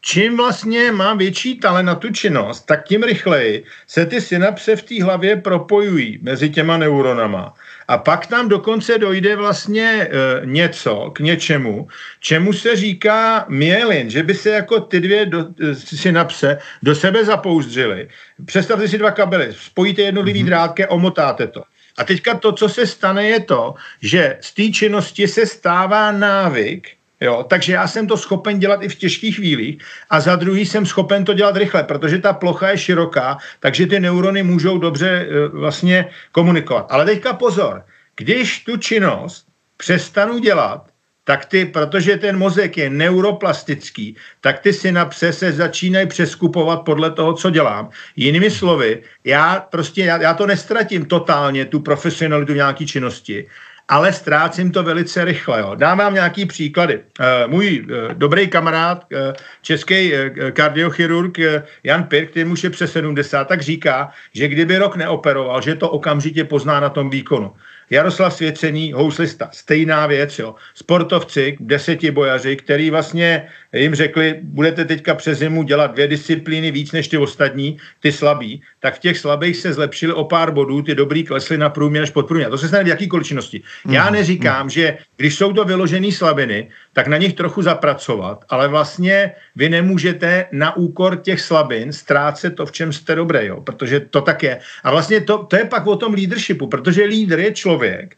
čím vlastně mám větší talent na tu činnost, tak tím rychleji se ty synapse v té hlavě propojují mezi těma neuronama. A pak tam dokonce dojde vlastně e, něco k něčemu, čemu se říká mielin, že by se jako ty dvě do, e, synapse do sebe zapouzdřily. Představte si dva kabely, spojíte jednotlivý mm-hmm. drátky, omotáte to. A teďka to, co se stane, je to, že z té činnosti se stává návyk, Jo, takže já jsem to schopen dělat i v těžkých chvílích a za druhý jsem schopen to dělat rychle, protože ta plocha je široká, takže ty neurony můžou dobře e, vlastně komunikovat. Ale teďka pozor, když tu činnost přestanu dělat, tak ty, protože ten mozek je neuroplastický, tak ty synapse se začínají přeskupovat podle toho, co dělám. Jinými slovy, já prostě, já, já to nestratím totálně, tu profesionalitu v nějaké činnosti, ale ztrácím to velice rychle. Jo. Dám vám nějaký příklady. Uh, můj uh, dobrý kamarád, uh, český kardiochirurg Jan Pir, který už je přes 70, tak říká, že kdyby rok neoperoval, že to okamžitě pozná na tom výkonu. Jaroslav Svěcený, houslista, stejná věc, jo. Sportovci, deseti bojaři, který vlastně jim řekli, budete teďka přes zimu dělat dvě disciplíny víc než ty ostatní, ty slabí, tak v těch slabých se zlepšili o pár bodů, ty dobrý klesly na průměr až pod průměr. To se stane v jakýkoliv činnosti. Já mhm, neříkám, mm. že když jsou to vyložené slabiny, tak na nich trochu zapracovat, ale vlastně vy nemůžete na úkor těch slabin ztrácet to, v čem jste dobré, jo, protože to tak je. A vlastně to, to je pak o tom leadershipu, protože lídr je člověk,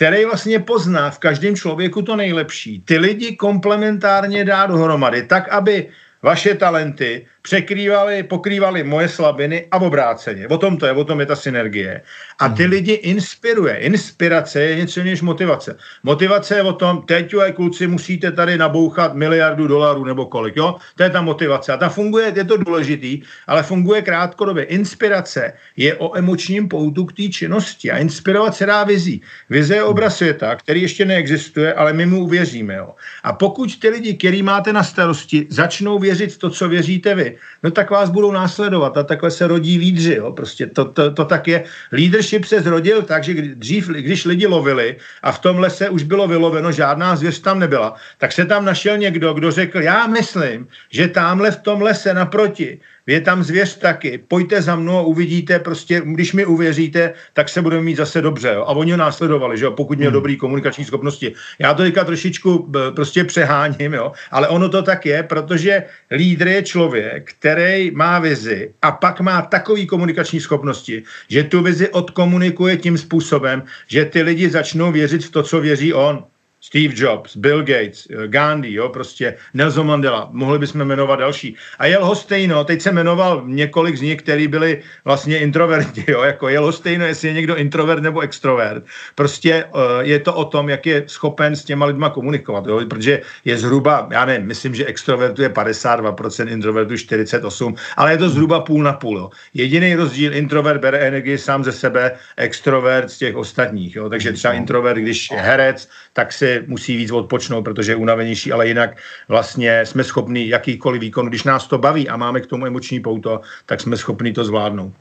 který vlastně pozná v každém člověku to nejlepší. Ty lidi komplementárně dá dohromady, tak, aby vaše talenty překrývali, pokrývali moje slabiny a obráceně. O tom to je, o tom je ta synergie. A ty hmm. lidi inspiruje. Inspirace je něco než motivace. Motivace je o tom, teď jo, kluci, musíte tady nabouchat miliardu dolarů nebo kolik, jo? To je ta motivace. A ta funguje, je to důležitý, ale funguje krátkodobě. Inspirace je o emočním poutu k té činnosti a inspirovat se dá vizí. Vize je obraz světa, který ještě neexistuje, ale my mu uvěříme, jo? A pokud ty lidi, který máte na starosti, začnou věřit v to, co věříte vy, no tak vás budou následovat a takhle se rodí lídři, jo? prostě to, to, to tak je. Leadership se zrodil tak, že dřív, když lidi lovili a v tom lese už bylo vyloveno, žádná zvěř tam nebyla, tak se tam našel někdo, kdo řekl, já myslím, že tamhle v tom lese naproti je tam zvěř taky, pojďte za mnou a uvidíte, prostě, když mi uvěříte, tak se budeme mít zase dobře. Jo. A oni ho následovali, že jo, pokud měl hmm. dobrý komunikační schopnosti. Já to teďka trošičku prostě přeháním, jo, ale ono to tak je, protože lídr je člověk, který má vizi a pak má takový komunikační schopnosti, že tu vizi odkomunikuje tím způsobem, že ty lidi začnou věřit v to, co věří on. Steve Jobs, Bill Gates, eh, Gandhi, jo, prostě Nelson Mandela, mohli bychom jmenovat další. A Jel Hostejno, teď se jmenoval několik z nich, kteří byli vlastně introverti, jo, jako Jel Hostejno, jestli je někdo introvert nebo extrovert. Prostě uh, je to o tom, jak je schopen s těma lidma komunikovat, jo, protože je zhruba, já nevím, myslím, že extrovertu je 52%, introvertu 48%, ale je to zhruba půl na půl, jo. Jediný rozdíl, introvert bere energii sám ze sebe, extrovert z těch ostatních, jo, takže třeba introvert, když je herec, tak si musí víc odpočnout, protože je unavenější, ale jinak vlastně jsme schopni jakýkoliv výkon, když nás to baví a máme k tomu emoční pouto, tak jsme schopni to zvládnout.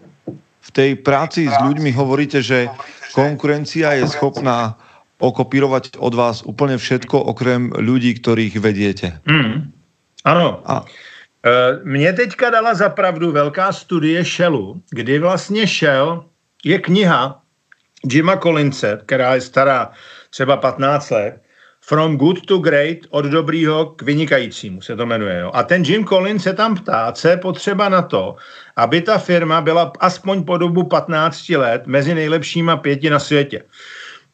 V té práci s ľuďmi hovoríte, že konkurencia je schopná okopírovať od vás úplně všetko, okrem ľudí, ktorých vediete. Mm. Ano. A... E, mě teďka dala zapravdu velká studie Shellu, kdy vlastně Shell je kniha Jima Collinse, která je stará třeba 15 let, From good to great, od dobrýho k vynikajícímu se to jmenuje. Jo. A ten Jim Collins se tam ptá, co je potřeba na to, aby ta firma byla aspoň po dobu 15 let mezi nejlepšíma pěti na světě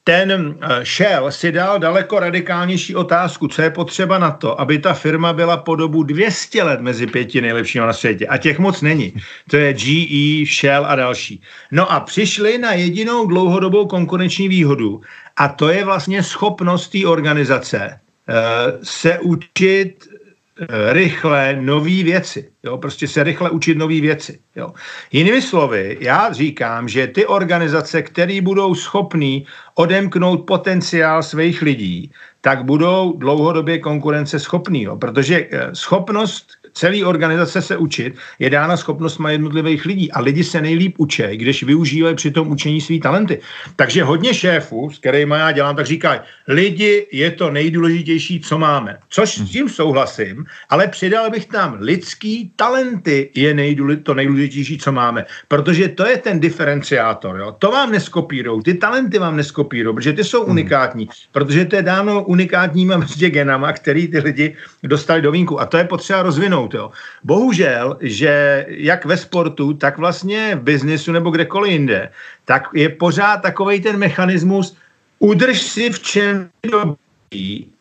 ten eh, Shell si dal daleko radikálnější otázku, co je potřeba na to, aby ta firma byla po dobu 200 let mezi pěti nejlepšími na světě. A těch moc není. To je GE, Shell a další. No a přišli na jedinou dlouhodobou konkurenční výhodu a to je vlastně schopnost té organizace eh, se učit rychle nové věci. Jo? Prostě se rychle učit nové věci. Jo? Jinými slovy, já říkám, že ty organizace, které budou schopný odemknout potenciál svých lidí, tak budou dlouhodobě konkurence schopný. Jo? Protože eh, schopnost celé organizace se učit je dána schopnostma jednotlivých lidí a lidi se nejlíp učí, když využívají při tom učení svý talenty. Takže hodně šéfů, s kterými já dělám, tak říkají, lidi je to nejdůležitější, co máme. Což s tím souhlasím, ale přidal bych tam lidský talenty je nejdůle, to nejdůležitější, co máme. Protože to je ten diferenciátor. Jo? To vám neskopírou, ty talenty vám neskopírou, protože ty jsou hmm. unikátní. Protože to je dáno unikátníma prostě genama, který ty lidi dostali do vínku. A to je potřeba rozvinout. Jo? Bohužel, že jak ve sportu, tak vlastně v biznisu nebo kdekoliv jinde, tak je pořád takový ten mechanismus, udrž si v čem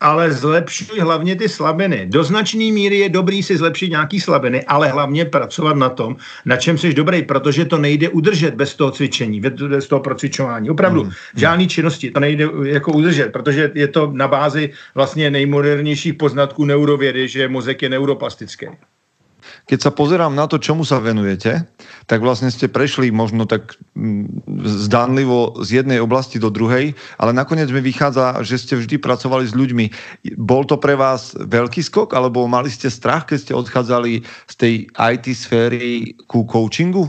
ale zlepšuj hlavně ty slabiny. Do značné míry je dobrý si zlepšit nějaký slabiny, ale hlavně pracovat na tom, na čem jsi dobrý, protože to nejde udržet bez toho cvičení, bez toho procvičování. Opravdu, hmm. žádný činnosti to nejde jako udržet, protože je to na bázi vlastně nejmodernějších poznatků neurovědy, že mozek je neuroplastický keď sa pozerám na to, čomu sa venujete, tak vlastne ste prešli možno tak mm, zdánlivo z jednej oblasti do druhej, ale nakoniec mi vychádza, že ste vždy pracovali s ľuďmi. Bol to pre vás veľký skok, alebo mali ste strach, keď ste odchádzali z tej IT sféry ku coachingu?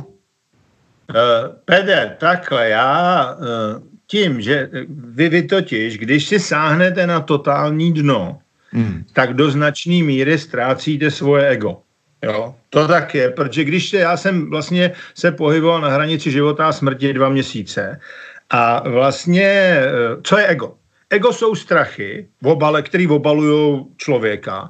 Uh, Pede, takhle, já uh, tím, že vy, vy totiž, když si sáhnete na totální dno, hmm. tak do značné míry ztrácíte svoje ego. Jo, to tak je, protože když se, já jsem vlastně se pohyboval na hranici života a smrti dva měsíce a vlastně, eh, co je ego? Ego jsou strachy, obale, který obalují člověka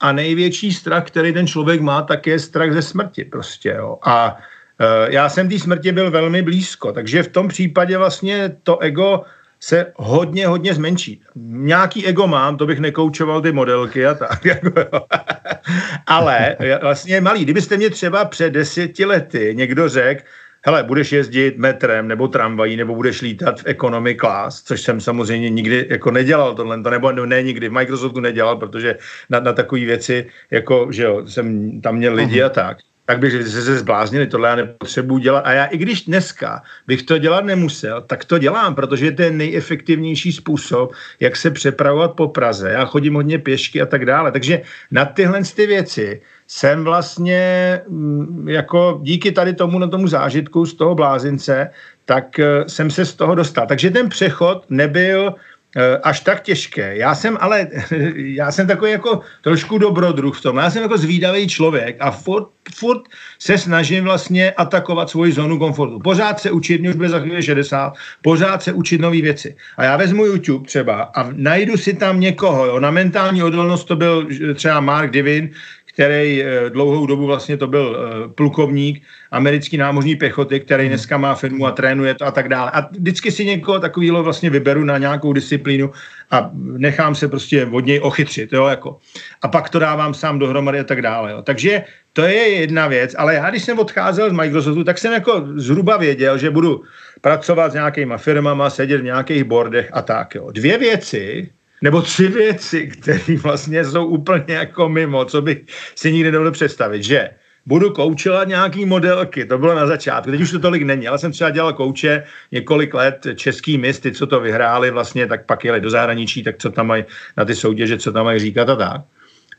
a největší strach, který ten člověk má, tak je strach ze smrti prostě, jo. A e, já jsem té smrti byl velmi blízko, takže v tom případě vlastně to ego se hodně, hodně zmenší. Nějaký ego mám, to bych nekoučoval ty modelky a tak. Jako Ale vlastně je malý. Kdybyste mě třeba před deseti lety někdo řekl, hele, budeš jezdit metrem nebo tramvají, nebo budeš lítat v economy class, což jsem samozřejmě nikdy jako nedělal tohle, to nebo ne nikdy, v Microsoftu nedělal, protože na, na takové věci, jako, že jo, jsem tam měl lidi uh-huh. a tak tak bych že se zbláznili, tohle já nepotřebuji dělat. A já i když dneska bych to dělat nemusel, tak to dělám, protože to je nejefektivnější způsob, jak se přepravovat po Praze. Já chodím hodně pěšky a tak dále. Takže na tyhle ty věci jsem vlastně mm, jako díky tady tomu na tomu zážitku z toho blázince, tak eh, jsem se z toho dostal. Takže ten přechod nebyl až tak těžké. Já jsem ale, já jsem takový jako trošku dobrodruh v tom. Já jsem jako zvídavý člověk a furt, furt se snažím vlastně atakovat svoji zónu komfortu. Pořád se učit, mě už bude za chvíli 60, pořád se učit nové věci. A já vezmu YouTube třeba a najdu si tam někoho, jo. na mentální odolnost to byl třeba Mark Divin, který eh, dlouhou dobu vlastně to byl eh, plukovník americký námořní pěchoty, který hmm. dneska má firmu a trénuje to a tak dále. A vždycky si někoho takového vlastně vyberu na nějakou disciplínu a nechám se prostě od něj ochytřit, jo, jako. A pak to dávám sám dohromady a tak dále, jo. Takže to je jedna věc, ale já když jsem odcházel z Microsoftu, tak jsem jako zhruba věděl, že budu pracovat s nějakýma firmama, sedět v nějakých bordech a tak, jo. Dvě věci, nebo tři věci, které vlastně jsou úplně jako mimo, co bych si nikdy nemohl představit, že budu koučovat nějaký modelky, to bylo na začátku, teď už to tolik není, ale jsem třeba dělal kouče několik let, český misty, co to vyhráli vlastně, tak pak jeli do zahraničí, tak co tam mají na ty soutěže, co tam mají říkat a tak.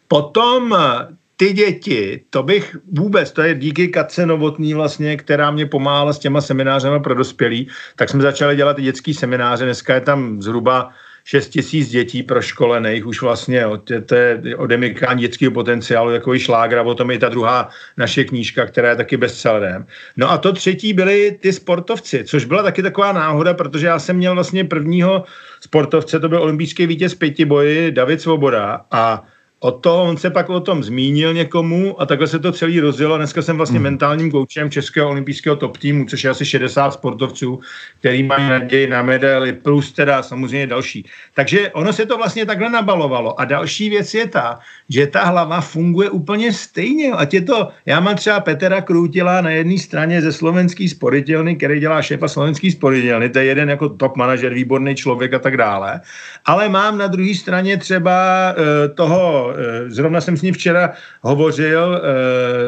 Potom eh, ty děti, to bych vůbec, to je díky Katce Novotný vlastně, která mě pomáhala s těma seminářema pro dospělí, tak jsme začali dělat dětský semináře, dneska je tam zhruba 6 tisíc dětí proškolených už vlastně, to, to je odemykání dětského potenciálu, takový šlágra, o tom je ta druhá naše knížka, která je taky bestsellerem. No a to třetí byli ty sportovci, což byla taky taková náhoda, protože já jsem měl vlastně prvního sportovce, to byl olympijský vítěz pěti boji, David Svoboda a o to, on se pak o tom zmínil někomu a takhle se to celý rozjelo. Dneska jsem vlastně mm. mentálním koučem Českého olympijského top týmu, což je asi 60 sportovců, který mají naději na medaily, plus teda samozřejmě další. Takže ono se to vlastně takhle nabalovalo. A další věc je ta, že ta hlava funguje úplně stejně. Ať je to, já mám třeba Petra Krůtila na jedné straně ze slovenský sporitelny, který dělá šéfa slovenský sporitelny, to je jeden jako top manažer, výborný člověk a tak dále. Ale mám na druhé straně třeba uh, toho Eh, zrovna jsem s ním včera hovořil, eh,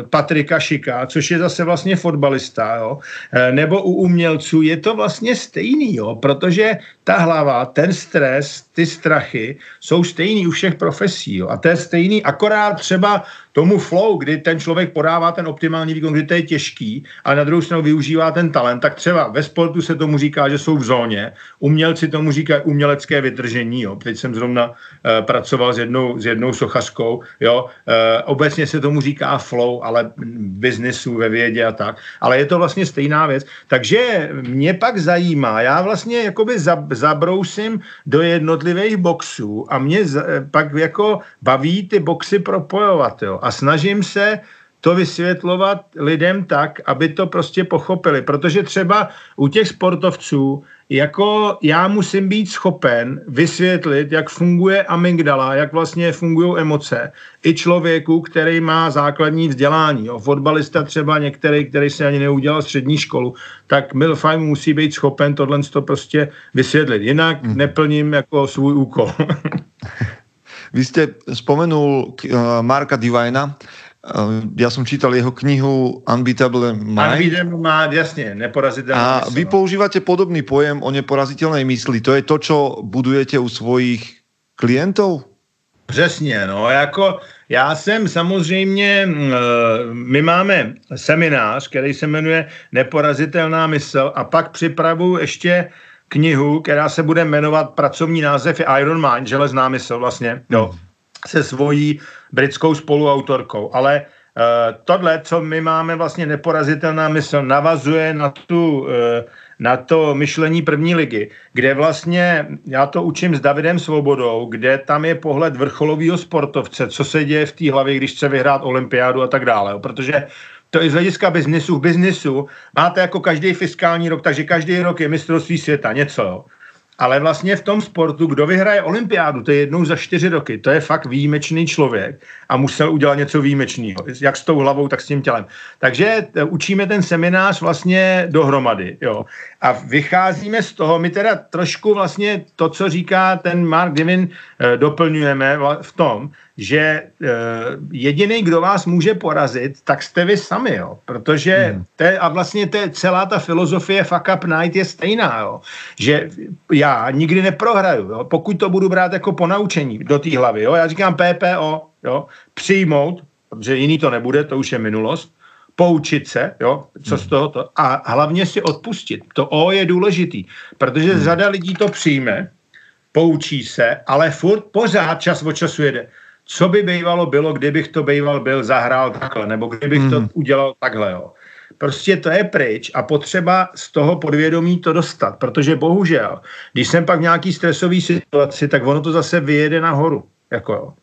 Patrika Šika, což je zase vlastně fotbalista, jo, eh, nebo u umělců je to vlastně stejný, jo, protože ta hlava, ten stres, ty strachy jsou stejný u všech profesí. Jo, a to je stejný, akorát třeba tomu flow, kdy ten člověk podává ten optimální výkon, kdy to je těžký, ale na druhou stranu využívá ten talent, tak třeba ve sportu se tomu říká, že jsou v zóně, umělci tomu říkají umělecké vytržení, jo. Teď jsem zrovna uh, pracoval s jednou, s jednou sochařkou, jo. Uh, obecně se tomu říká flow, ale v biznisu, ve vědě a tak, ale je to vlastně stejná věc. Takže mě pak zajímá, já vlastně jakoby zabrousím do jednotlivých boxů a mě pak jako baví ty boxy propojovat, jo. A snažím se to vysvětlovat lidem tak, aby to prostě pochopili. Protože třeba u těch sportovců, jako já musím být schopen vysvětlit, jak funguje amygdala, jak vlastně fungují emoce, i člověku, který má základní vzdělání. Jo. Fotbalista třeba některý, který se ani neudělal střední školu, tak Milfaj musí být schopen tohle to prostě vysvětlit. Jinak mm. neplním jako svůj úkol. Vy ste spomenul uh, Marka Divina. Uh, ja som čítal jeho knihu Unbeatable Mind. Unbeatable Mind, jasne, neporaziteľná A mysl, vy no. používate podobný pojem o neporaziteľnej mysli. To je to, čo budujete u svojich klientov? Přesně, no, jako já jsem samozřejmě, mm, e, my máme seminář, který se jmenuje Neporazitelná mysl a pak připravu ještě knihu, která se bude jmenovat, pracovní název je Iron Mind, železná mysl vlastně, jo, hmm. se svojí britskou spoluautorkou. Ale uh, tohle, co my máme vlastně neporazitelná mysl, navazuje na tu uh, na to myšlení první ligy, kde vlastně, já to učím s Davidem Svobodou, kde tam je pohled vrcholového sportovce, co se děje v té hlavě, když chce vyhrát olympiádu a tak dále. Protože to je z hlediska biznisu. V biznisu máte jako každý fiskální rok, takže každý rok je mistrovství světa, něco. Jo. Ale vlastně v tom sportu, kdo vyhraje olympiádu, to je jednou za čtyři roky, to je fakt výjimečný člověk a musel udělat něco výjimečného, jak s tou hlavou, tak s tím tělem. Takže e, učíme ten seminář vlastně dohromady. Jo. A vycházíme z toho, my teda trošku vlastně to, co říká ten Mark Divin, e, doplňujeme v tom, že uh, jediný, kdo vás může porazit, tak jste vy sami, jo. Protože hmm. te, a vlastně te, celá ta filozofie fuck up night je stejná, jo. Že já nikdy neprohraju, jo. Pokud to budu brát jako ponaučení do té hlavy, jo. Já říkám PPO, jo. Přijmout, protože jiný to nebude, to už je minulost. Poučit se, jo, co hmm. z toho to, a hlavně si odpustit. To O je důležitý, protože hmm. řada lidí to přijme, poučí se, ale furt pořád čas od času jede co by bývalo bylo, kdybych to býval byl, zahrál takhle, nebo kdybych mm. to hmm. udělal takhle, jo. Prostě to je pryč a potřeba z toho podvědomí to dostat, protože bohužel, když jsem pak v nějaký stresový situaci, tak ono to zase vyjede nahoru, jako jo.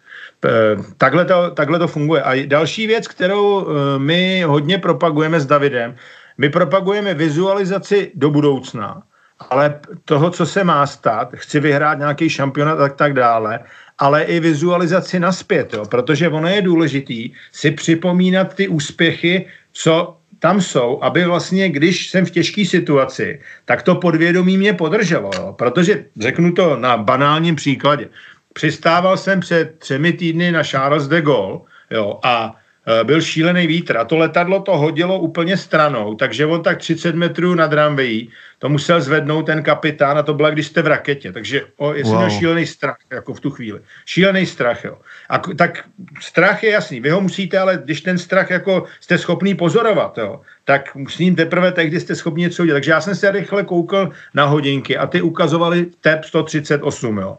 Takhle to, takhle to funguje. A další věc, kterou e, my hodně propagujeme s Davidem, my propagujeme vizualizaci do budoucna, ale toho, co se má stát, chci vyhrát nějaký šampionát a tak dále, ale i vizualizaci naspět, jo, protože ono je důležitý si připomínat ty úspěchy, co tam jsou, aby vlastně, když jsem v těžké situaci, tak to podvědomí mě podrželo, jo, protože řeknu to na banálním příkladě. Přistával jsem před třemi týdny na Charles de Gaulle jo, a byl šílený vítr a to letadlo to hodilo úplně stranou, takže on tak 30 metrů nad ramvejí to musel zvednout ten kapitán a to byla, když jste v raketě. Takže o, jestli wow. měl šílený strach, jako v tu chvíli. Šílený strach, jo. A tak strach je jasný. Vy ho musíte, ale když ten strach jako jste schopný pozorovat, jo, tak s ním teprve tehdy jste schopni něco udělat. Takže já jsem se rychle koukal na hodinky a ty ukazovali TEP 138, jo.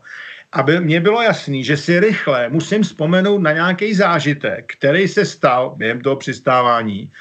Aby mně bylo jasný, že si rychle musím vzpomenout na nějaký zážitek, který se stal během toho přistávání,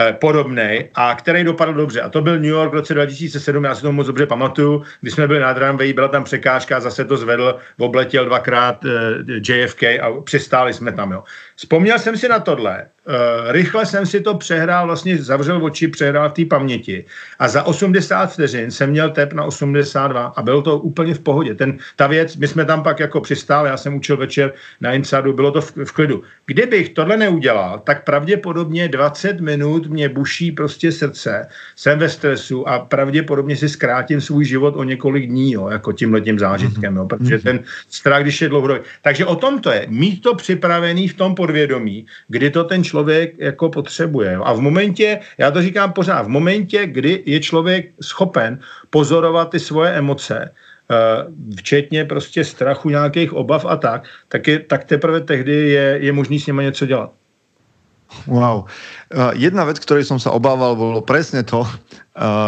Eh, podobný a který dopadl dobře. A to byl New York v roce 2007, já si to moc dobře pamatuju, když jsme byli na Dramway, byla tam překážka, zase to zvedl, obletěl dvakrát eh, JFK a přistáli jsme tam. Jo. Vzpomněl jsem si na tohle Uh, rychle jsem si to přehrál, vlastně zavřel oči, přehrál v té paměti a za 80 vteřin jsem měl tep na 82 a bylo to úplně v pohodě. Ten, ta věc, my jsme tam pak jako přistáli, já jsem učil večer na Insadu, bylo to v, v klidu. Kdybych tohle neudělal, tak pravděpodobně 20 minut mě buší prostě srdce, jsem ve stresu a pravděpodobně si zkrátím svůj život o několik dní, jo, jako tímhletím zážitkem, jo, protože mhm. ten strach, když je dlouhodobý. Takže o tom to je, mít to připravený v tom podvědomí, kdy to ten člověk jako potřebuje. A v momentě, já to říkám pořád, v momentě, kdy je člověk schopen pozorovat ty svoje emoce, eh, včetně prostě strachu, nějakých obav a tak, tak, je, tak teprve tehdy je, je možný s nimi něco dělat. Wow. Jedna vec, ktorej som sa obával, bolo presne to,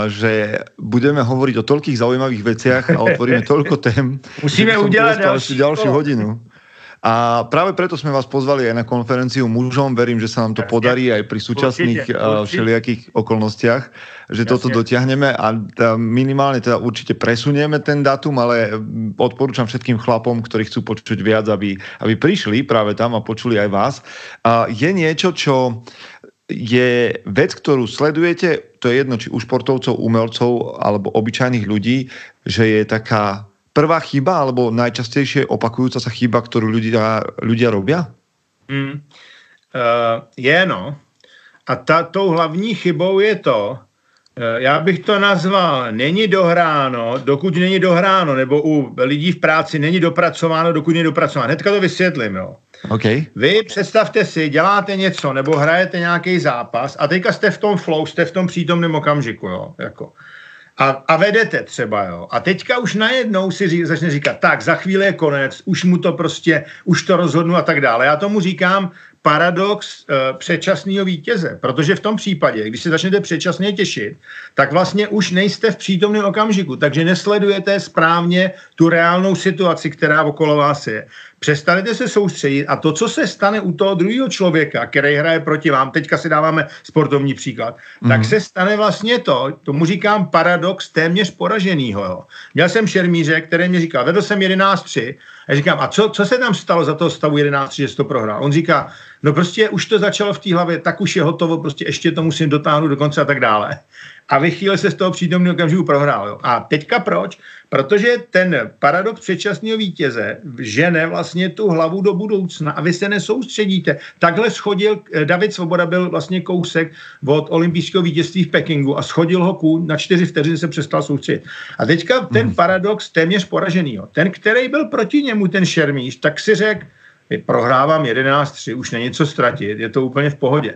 že budeme hovoriť o toľkých zaujímavých veciach a otvoríme toľko tém. Musíme udělat další, ďalšiu hodinu. A práve preto sme vás pozvali aj na konferenciu mužom. Verím, že sa nám to podarí aj pri súčasných určite, určite. všelijakých okolnostiach, že Jasne. toto dotiahneme a minimálne teda určite presunieme ten datum, ale odporúčam všetkým chlapom, ktorí chcú počuť viac, aby, aby prišli práve tam a počuli aj vás. A je niečo, čo je vec, ktorú sledujete, to je jedno, či u športovcov, umelcov alebo obyčajných ľudí, že je taká prvá chyba alebo najčastejšie opakujúca sa chyba, ktorú ľudia, ľudia robia? Mm. Uh, je no. A ta, tou hlavní chybou je to, uh, já bych to nazval, není dohráno, dokud není dohráno, nebo u lidí v práci není dopracováno, dokud není dopracováno. Hnedka to vysvětlím, jo. Okay. Vy představte si, děláte něco nebo hrajete nějaký zápas a teďka jste v tom flow, jste v tom přítomném okamžiku, jo, jako a, a vedete třeba, jo. A teďka už najednou si ří, začne říkat, tak za chvíli je konec, už mu to prostě, už to rozhodnu a tak dále. Já tomu říkám paradox uh, předčasného vítěze, protože v tom případě, když se začnete předčasně těšit, tak vlastně už nejste v přítomném okamžiku, takže nesledujete správně tu reálnou situaci, která okolo vás je přestanete se soustředit a to, co se stane u toho druhého člověka, který hraje proti vám, teďka si dáváme sportovní příklad, mm-hmm. tak se stane vlastně to, tomu říkám paradox téměř poraženýho. Jo. Měl jsem šermíře, který mi říkal, vedl jsem 11-3 a říkám, a co, co se tam stalo za toho stavu 11-3, že jsi to prohrál? On říká, no prostě už to začalo v té hlavě, tak už je hotovo, prostě ještě to musím dotáhnout do konce a tak dále a ve chvíli se z toho přítomného okamžiku prohrál. Jo. A teďka proč? Protože ten paradox předčasného vítěze žene vlastně tu hlavu do budoucna a vy se nesoustředíte. Takhle schodil, eh, David Svoboda byl vlastně kousek od olympijského vítězství v Pekingu a schodil ho kůň, na čtyři vteřiny se přestal soustředit. A teďka ten mhm. paradox téměř poražený. Jo. Ten, který byl proti němu, ten šermíš, tak si řekl, prohrávám 11-3, už není co ztratit, je to úplně v pohodě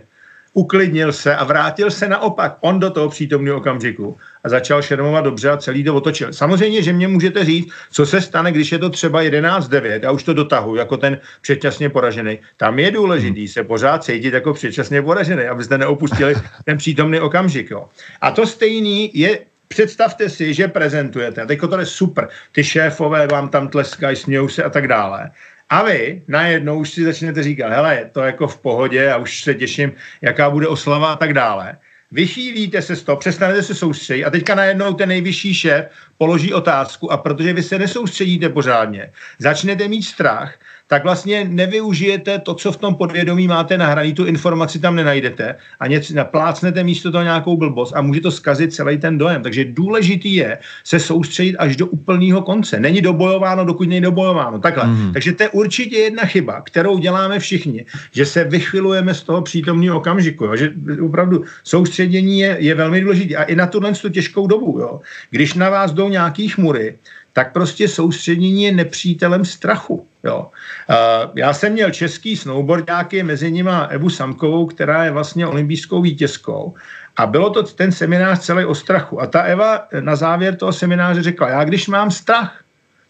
uklidnil se a vrátil se naopak on do toho přítomného okamžiku a začal šermovat dobře a celý to otočil. Samozřejmě, že mě můžete říct, co se stane, když je to třeba 11-9, já už to dotahu jako ten předčasně poražený. Tam je důležitý se pořád cítit jako předčasně poražený, abyste neopustili ten přítomný okamžik. Jo. A to stejný je Představte si, že prezentujete, a teď to je super, ty šéfové vám tam tleskají, smějou se a tak dále. A vy najednou už si začnete říkat, hele, je to jako v pohodě a už se těším, jaká bude oslava a tak dále. Vychýlíte se z toho, přestanete se soustředit a teďka najednou ten nejvyšší šéf položí otázku a protože vy se nesoustředíte pořádně, začnete mít strach, tak vlastně nevyužijete to, co v tom podvědomí máte nahraný, tu informaci tam nenajdete a něco naplácnete místo toho nějakou blbost a může to zkazit celý ten dojem. Takže důležitý je se soustředit až do úplného konce. Není dobojováno, dokud není dobojováno. Takhle. Mm. Takže to je určitě jedna chyba, kterou děláme všichni, že se vychvilujeme z toho přítomného okamžiku. Jo? Že opravdu soustředění je, je velmi důležité. A i na tuhle tu těžkou dobu. Jo? Když na vás jdou nějaký chmury, tak prostě soustředění je nepřítelem strachu. Jo. Já jsem měl český snowboardňáky, mezi nimi Evu Samkovou, která je vlastně olympijskou vítězkou. A bylo to ten seminář celý o strachu. A ta Eva na závěr toho semináře řekla, já když mám strach,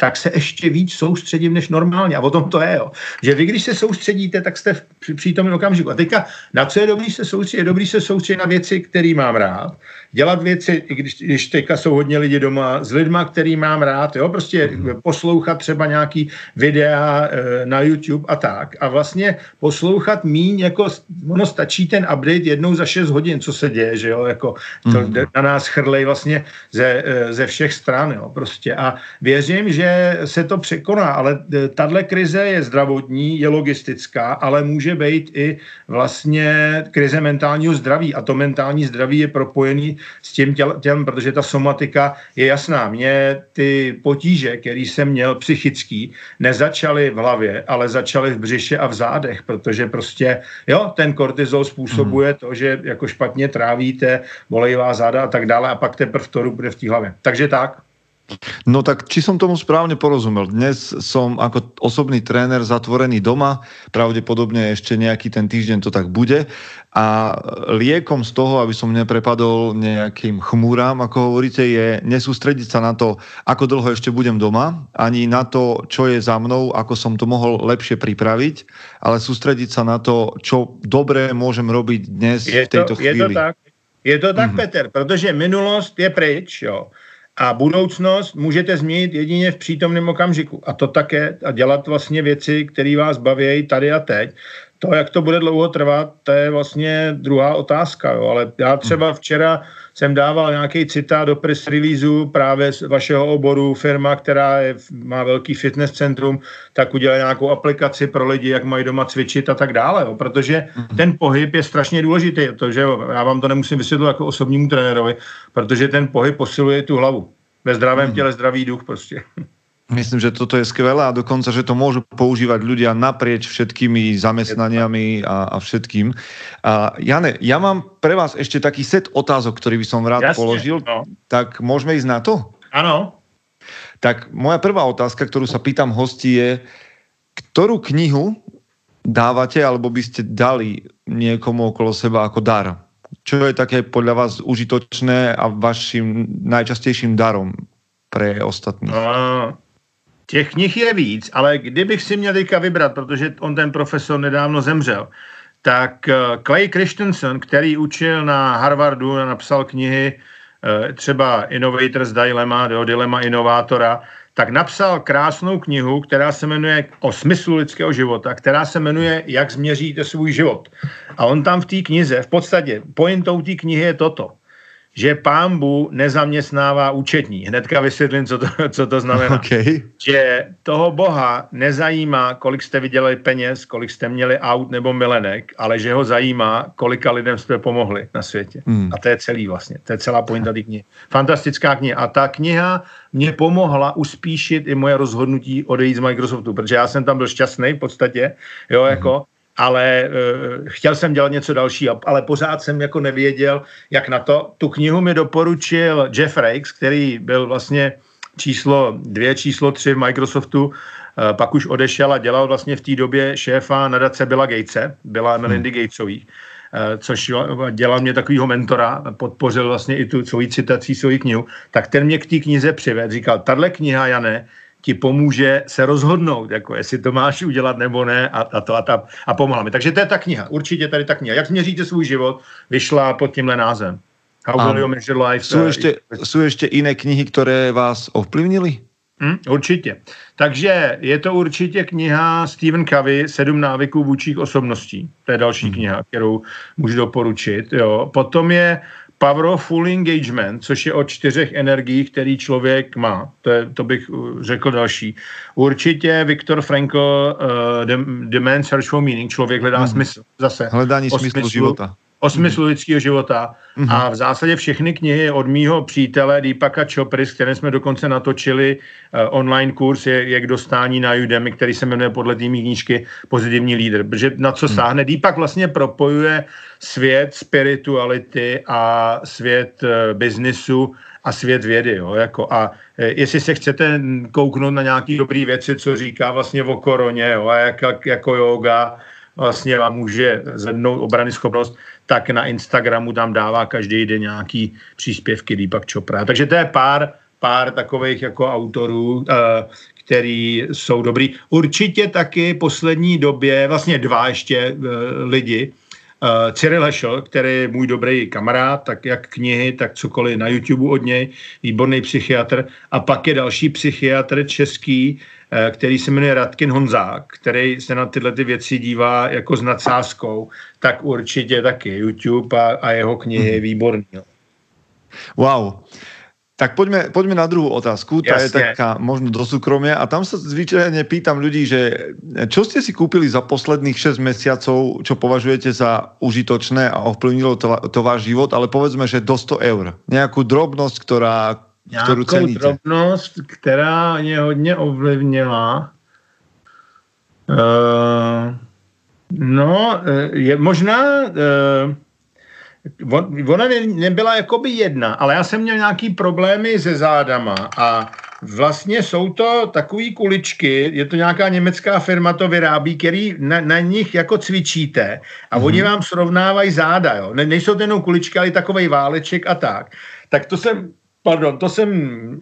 tak se ještě víc soustředím než normálně. A o tom to je, jo. Že vy, když se soustředíte, tak jste v přítomném okamžiku. A teďka, na co je dobrý se soustředit? Je dobrý se soustředit na věci, které mám rád dělat věci, i když, když teďka jsou hodně lidi doma, s lidma, který mám rád, jo, prostě mm. poslouchat třeba nějaký videa e, na YouTube a tak. A vlastně poslouchat míň, jako ono stačí ten update jednou za 6 hodin, co se děje, že jo, jako to mm. na nás chrlej vlastně ze, e, ze všech stran, jo, prostě. A věřím, že se to překoná, ale e, tahle krize je zdravotní, je logistická, ale může být i vlastně krize mentálního zdraví a to mentální zdraví je propojený s tím tělem, protože ta somatika je jasná. Mně ty potíže, které jsem měl psychický, nezačaly v hlavě, ale začaly v břiše a v zádech, protože prostě, jo, ten kortizol způsobuje hmm. to, že jako špatně trávíte, volejvá záda a tak dále a pak teprve to bude v té hlavě. Takže tak. No tak či som tomu správne porozumel? Dnes som ako osobný tréner zatvorený doma, pravdepodobne ešte nejaký ten týždeň to tak bude a liekom z toho, aby som neprepadol nejakým chmúram, ako hovoríte, je nesústrediť sa na to, ako dlho ešte budem doma, ani na to, čo je za mnou, ako som to mohol lepšie pripraviť, ale sústrediť sa na to, čo dobré môžem robiť dnes je v tejto to, chvíli. Je to tak, je to tak mm-hmm. Peter, protože minulost je pryč, jo. A budoucnost můžete změnit jedině v přítomném okamžiku. A to také, a dělat vlastně věci, které vás baví tady a teď. To, jak to bude dlouho trvat, to je vlastně druhá otázka. Jo. Ale já třeba včera jsem dával nějaký citát do press releaseu právě z vašeho oboru, firma, která je, má velký fitness centrum, tak udělá nějakou aplikaci pro lidi, jak mají doma cvičit a tak dále. Jo. Protože mm-hmm. ten pohyb je strašně důležitý. To, že jo, já vám to nemusím vysvětlit jako osobnímu trenérovi, protože ten pohyb posiluje tu hlavu. Ve zdravém mm-hmm. těle zdravý duch prostě. Myslím, že toto je skvelé a dokonca, že to môžu používať ľudia naprieč všetkými zamestnaniami a, a všetkým. A Jane, ja mám pre vás ešte taký set otázok, ktorý by som rád Jasne, položil. No. Tak môžeme ísť na to? Áno. Tak moja prvá otázka, ktorú sa pýtam hosti je, ktorú knihu dávate alebo by ste dali niekomu okolo seba ako dar? Čo je také podľa vás užitočné a vašim najčastejším darom pre ostatných? Uh, Těch knih je víc, ale kdybych si měl teďka vybrat, protože on ten profesor nedávno zemřel, tak eh, Clay Christensen, který učil na Harvardu a napsal knihy eh, třeba Innovators Dilemma, do Dilema inovátora, tak napsal krásnou knihu, která se jmenuje O smyslu lidského života, která se jmenuje Jak změříte svůj život. A on tam v té knize, v podstatě pointou té knihy je toto že pámbu nezaměstnává účetní. Hnedka vysvětlím, co to, co to znamená. Okay. Že toho boha nezajímá, kolik jste vydělali peněz, kolik jste měli aut nebo milenek, ale že ho zajímá, kolika lidem jste pomohli na světě. Mm. A to je celý vlastně. To je celá pointa té knihy. Fantastická kniha. A ta kniha mě pomohla uspíšit i moje rozhodnutí odejít z Microsoftu, protože já jsem tam byl šťastný v podstatě, jo, jako, ale uh, chtěl jsem dělat něco dalšího, ale pořád jsem jako nevěděl, jak na to. Tu knihu mi doporučil Jeff Rakes, který byl vlastně číslo dvě, číslo tři v Microsoftu, uh, pak už odešel a dělal vlastně v té době šéfa nadace Billa Gatese, byla Melindy hmm. Gatesový, uh, což dělal mě takovýho mentora, podpořil vlastně i tu svoji citací, svoji knihu, tak ten mě k té knize přived, říkal, tahle kniha, Jane, ti pomůže se rozhodnout, jako jestli to máš udělat nebo ne a, a to a, ta, a pomohla mi. Takže to je ta kniha, určitě tady ta kniha. Jak změříte svůj život, vyšla pod tímhle názvem. How will you measure life? Jsou ještě, jsou ještě jiné knihy, které vás ovplyvnily? Hmm, určitě. Takže je to určitě kniha Stephen Covey, Sedm návyků vůčích osobností. To je další hmm. kniha, kterou můžu doporučit. Jo. Potom je Power of Full Engagement, což je o čtyřech energiích, který člověk má. To, je, to bych uh, řekl další. Určitě Viktor Frankl, uh, the, the Man Search for Meaning, člověk hledá mm. smysl. Zase. Hledání smyslu, smyslu života o smyslu lidského života. Mm-hmm. A v zásadě všechny knihy od mýho přítele Deepaka Chopry, s kterým jsme dokonce natočili uh, online kurz, je, je k dostání na Udemy, který se jmenuje podle té knížky Pozitivní lídr. Protože na co mm. sáhne? Deepak vlastně propojuje svět spirituality a svět uh, biznisu a svět vědy. Jo, jako a e, jestli se chcete kouknout na nějaké dobré věci, co říká vlastně o koroně, jo, a jak, jak, jako yoga vlastně vám může zvednout obrany schopnost, tak na Instagramu tam dává každý den nějaký příspěvky Deepak Chopra. Takže to je pár, pár takových jako autorů, uh, který jsou dobrý. Určitě taky poslední době, vlastně dva ještě uh, lidi, Uh, Cyril Hešel, který je můj dobrý kamarád, tak jak knihy, tak cokoliv na YouTube od něj, výborný psychiatr. A pak je další psychiatr český, který se jmenuje Radkin Honzák, který se na tyhle ty věci dívá jako s nadsázkou, tak určitě taky YouTube a, a jeho knihy je mhm. výborný. Wow. Tak poďme, poďme na druhú otázku, tá Jasne. je taká možno do súkromia a tam sa zvyčajne pýtam ľudí, že čo ste si kúpili za posledných 6 mesiacov, čo považujete za užitočné a ovplyvnilo to, to váš život, ale povedzme, že do 100 eur. Nejakú drobnosť, ktorá, ktorú ceníte. drobnosť, která mě hodně ovlivnila. Uh, no, je možná... Uh, ona ne, nebyla jakoby jedna, ale já jsem měl nějaký problémy se zádama a vlastně jsou to takové kuličky, je to nějaká německá firma, to vyrábí, který na, na nich jako cvičíte a mm-hmm. oni vám srovnávají záda, jo. Ne, nejsou to jenom kuličky, ale takový váleček a tak. Tak to jsem Pardon, to jsem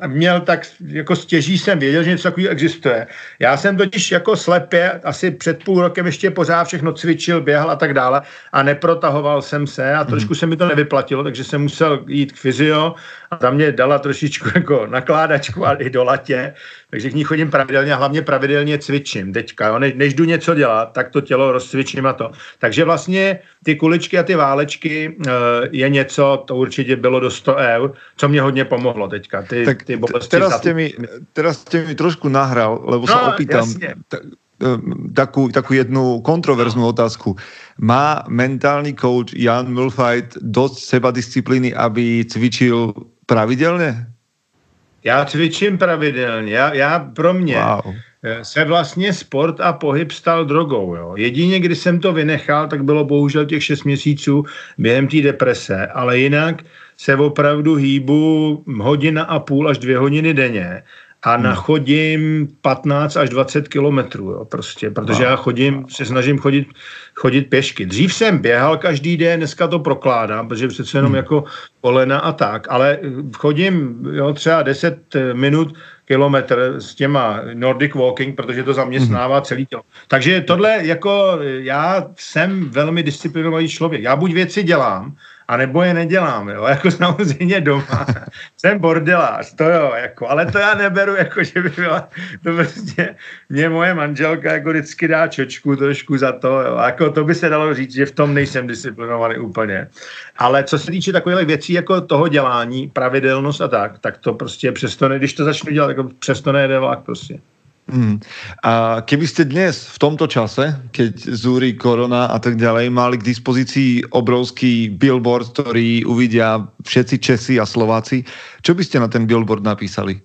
měl tak, jako stěží jsem věděl, že něco takového existuje. Já jsem totiž jako slepě asi před půl rokem ještě pořád všechno cvičil, běhal a tak dále a neprotahoval jsem se a trošku se mi to nevyplatilo, takže jsem musel jít k fyzio a tam mě dala trošičku jako nakládačku a i do latě, takže k ní chodím pravidelně a hlavně pravidelně cvičím teďka. Jo. Ne, než jdu něco dělat, tak to tělo rozcvičím a to. Takže vlastně ty kuličky a ty válečky uh, je něco, to určitě bylo do 100 eur, co mě hodně pomohlo teďka. Ty, tak ty teraz, ste mi, teraz ste mi trošku nahral, lebo no, sa opýtam tak, takú, takú jednu kontroverznú no. otázku. Má mentálny coach Jan Mulfajt dosť sebadisciplíny, aby cvičil pravidelně? Já cvičím pravidelně. Já, já pro mě wow. se vlastně sport a pohyb stal drogou. Jo. Jedině, kdy jsem to vynechal, tak bylo bohužel těch šest měsíců během té deprese, ale jinak se opravdu hýbu hodina a půl až dvě hodiny denně a hmm. nachodím 15 až 20 kilometrů, jo, prostě, protože já chodím, se snažím chodit, chodit pěšky. Dřív jsem běhal každý den, dneska to prokládám, protože přece jenom hmm. jako kolena a tak, ale chodím jo, třeba 10 minut kilometr s těma Nordic Walking, protože to zaměstnává hmm. celý tělo. Takže tohle jako já jsem velmi disciplinovaný člověk. Já buď věci dělám, a nebo je nedělám, jo, jako samozřejmě doma. Jsem bordelář, to jo, jako, ale to já neberu, jako, že by byla, to prostě, mě moje manželka jako vždycky dá čočku trošku za to, jo, jako to by se dalo říct, že v tom nejsem disciplinovaný úplně. Ale co se týče takových věcí, jako toho dělání, pravidelnost a tak, tak to prostě přesto, ne, když to začnu dělat, jako přesto nejde vlak prostě. Mm. A keby ste dnes v tomto čase, keď zúri korona a tak ďalej, mali k dispozícii obrovský billboard, ktorý uvidia všetci Česi a Slováci, čo by ste na ten billboard napísali?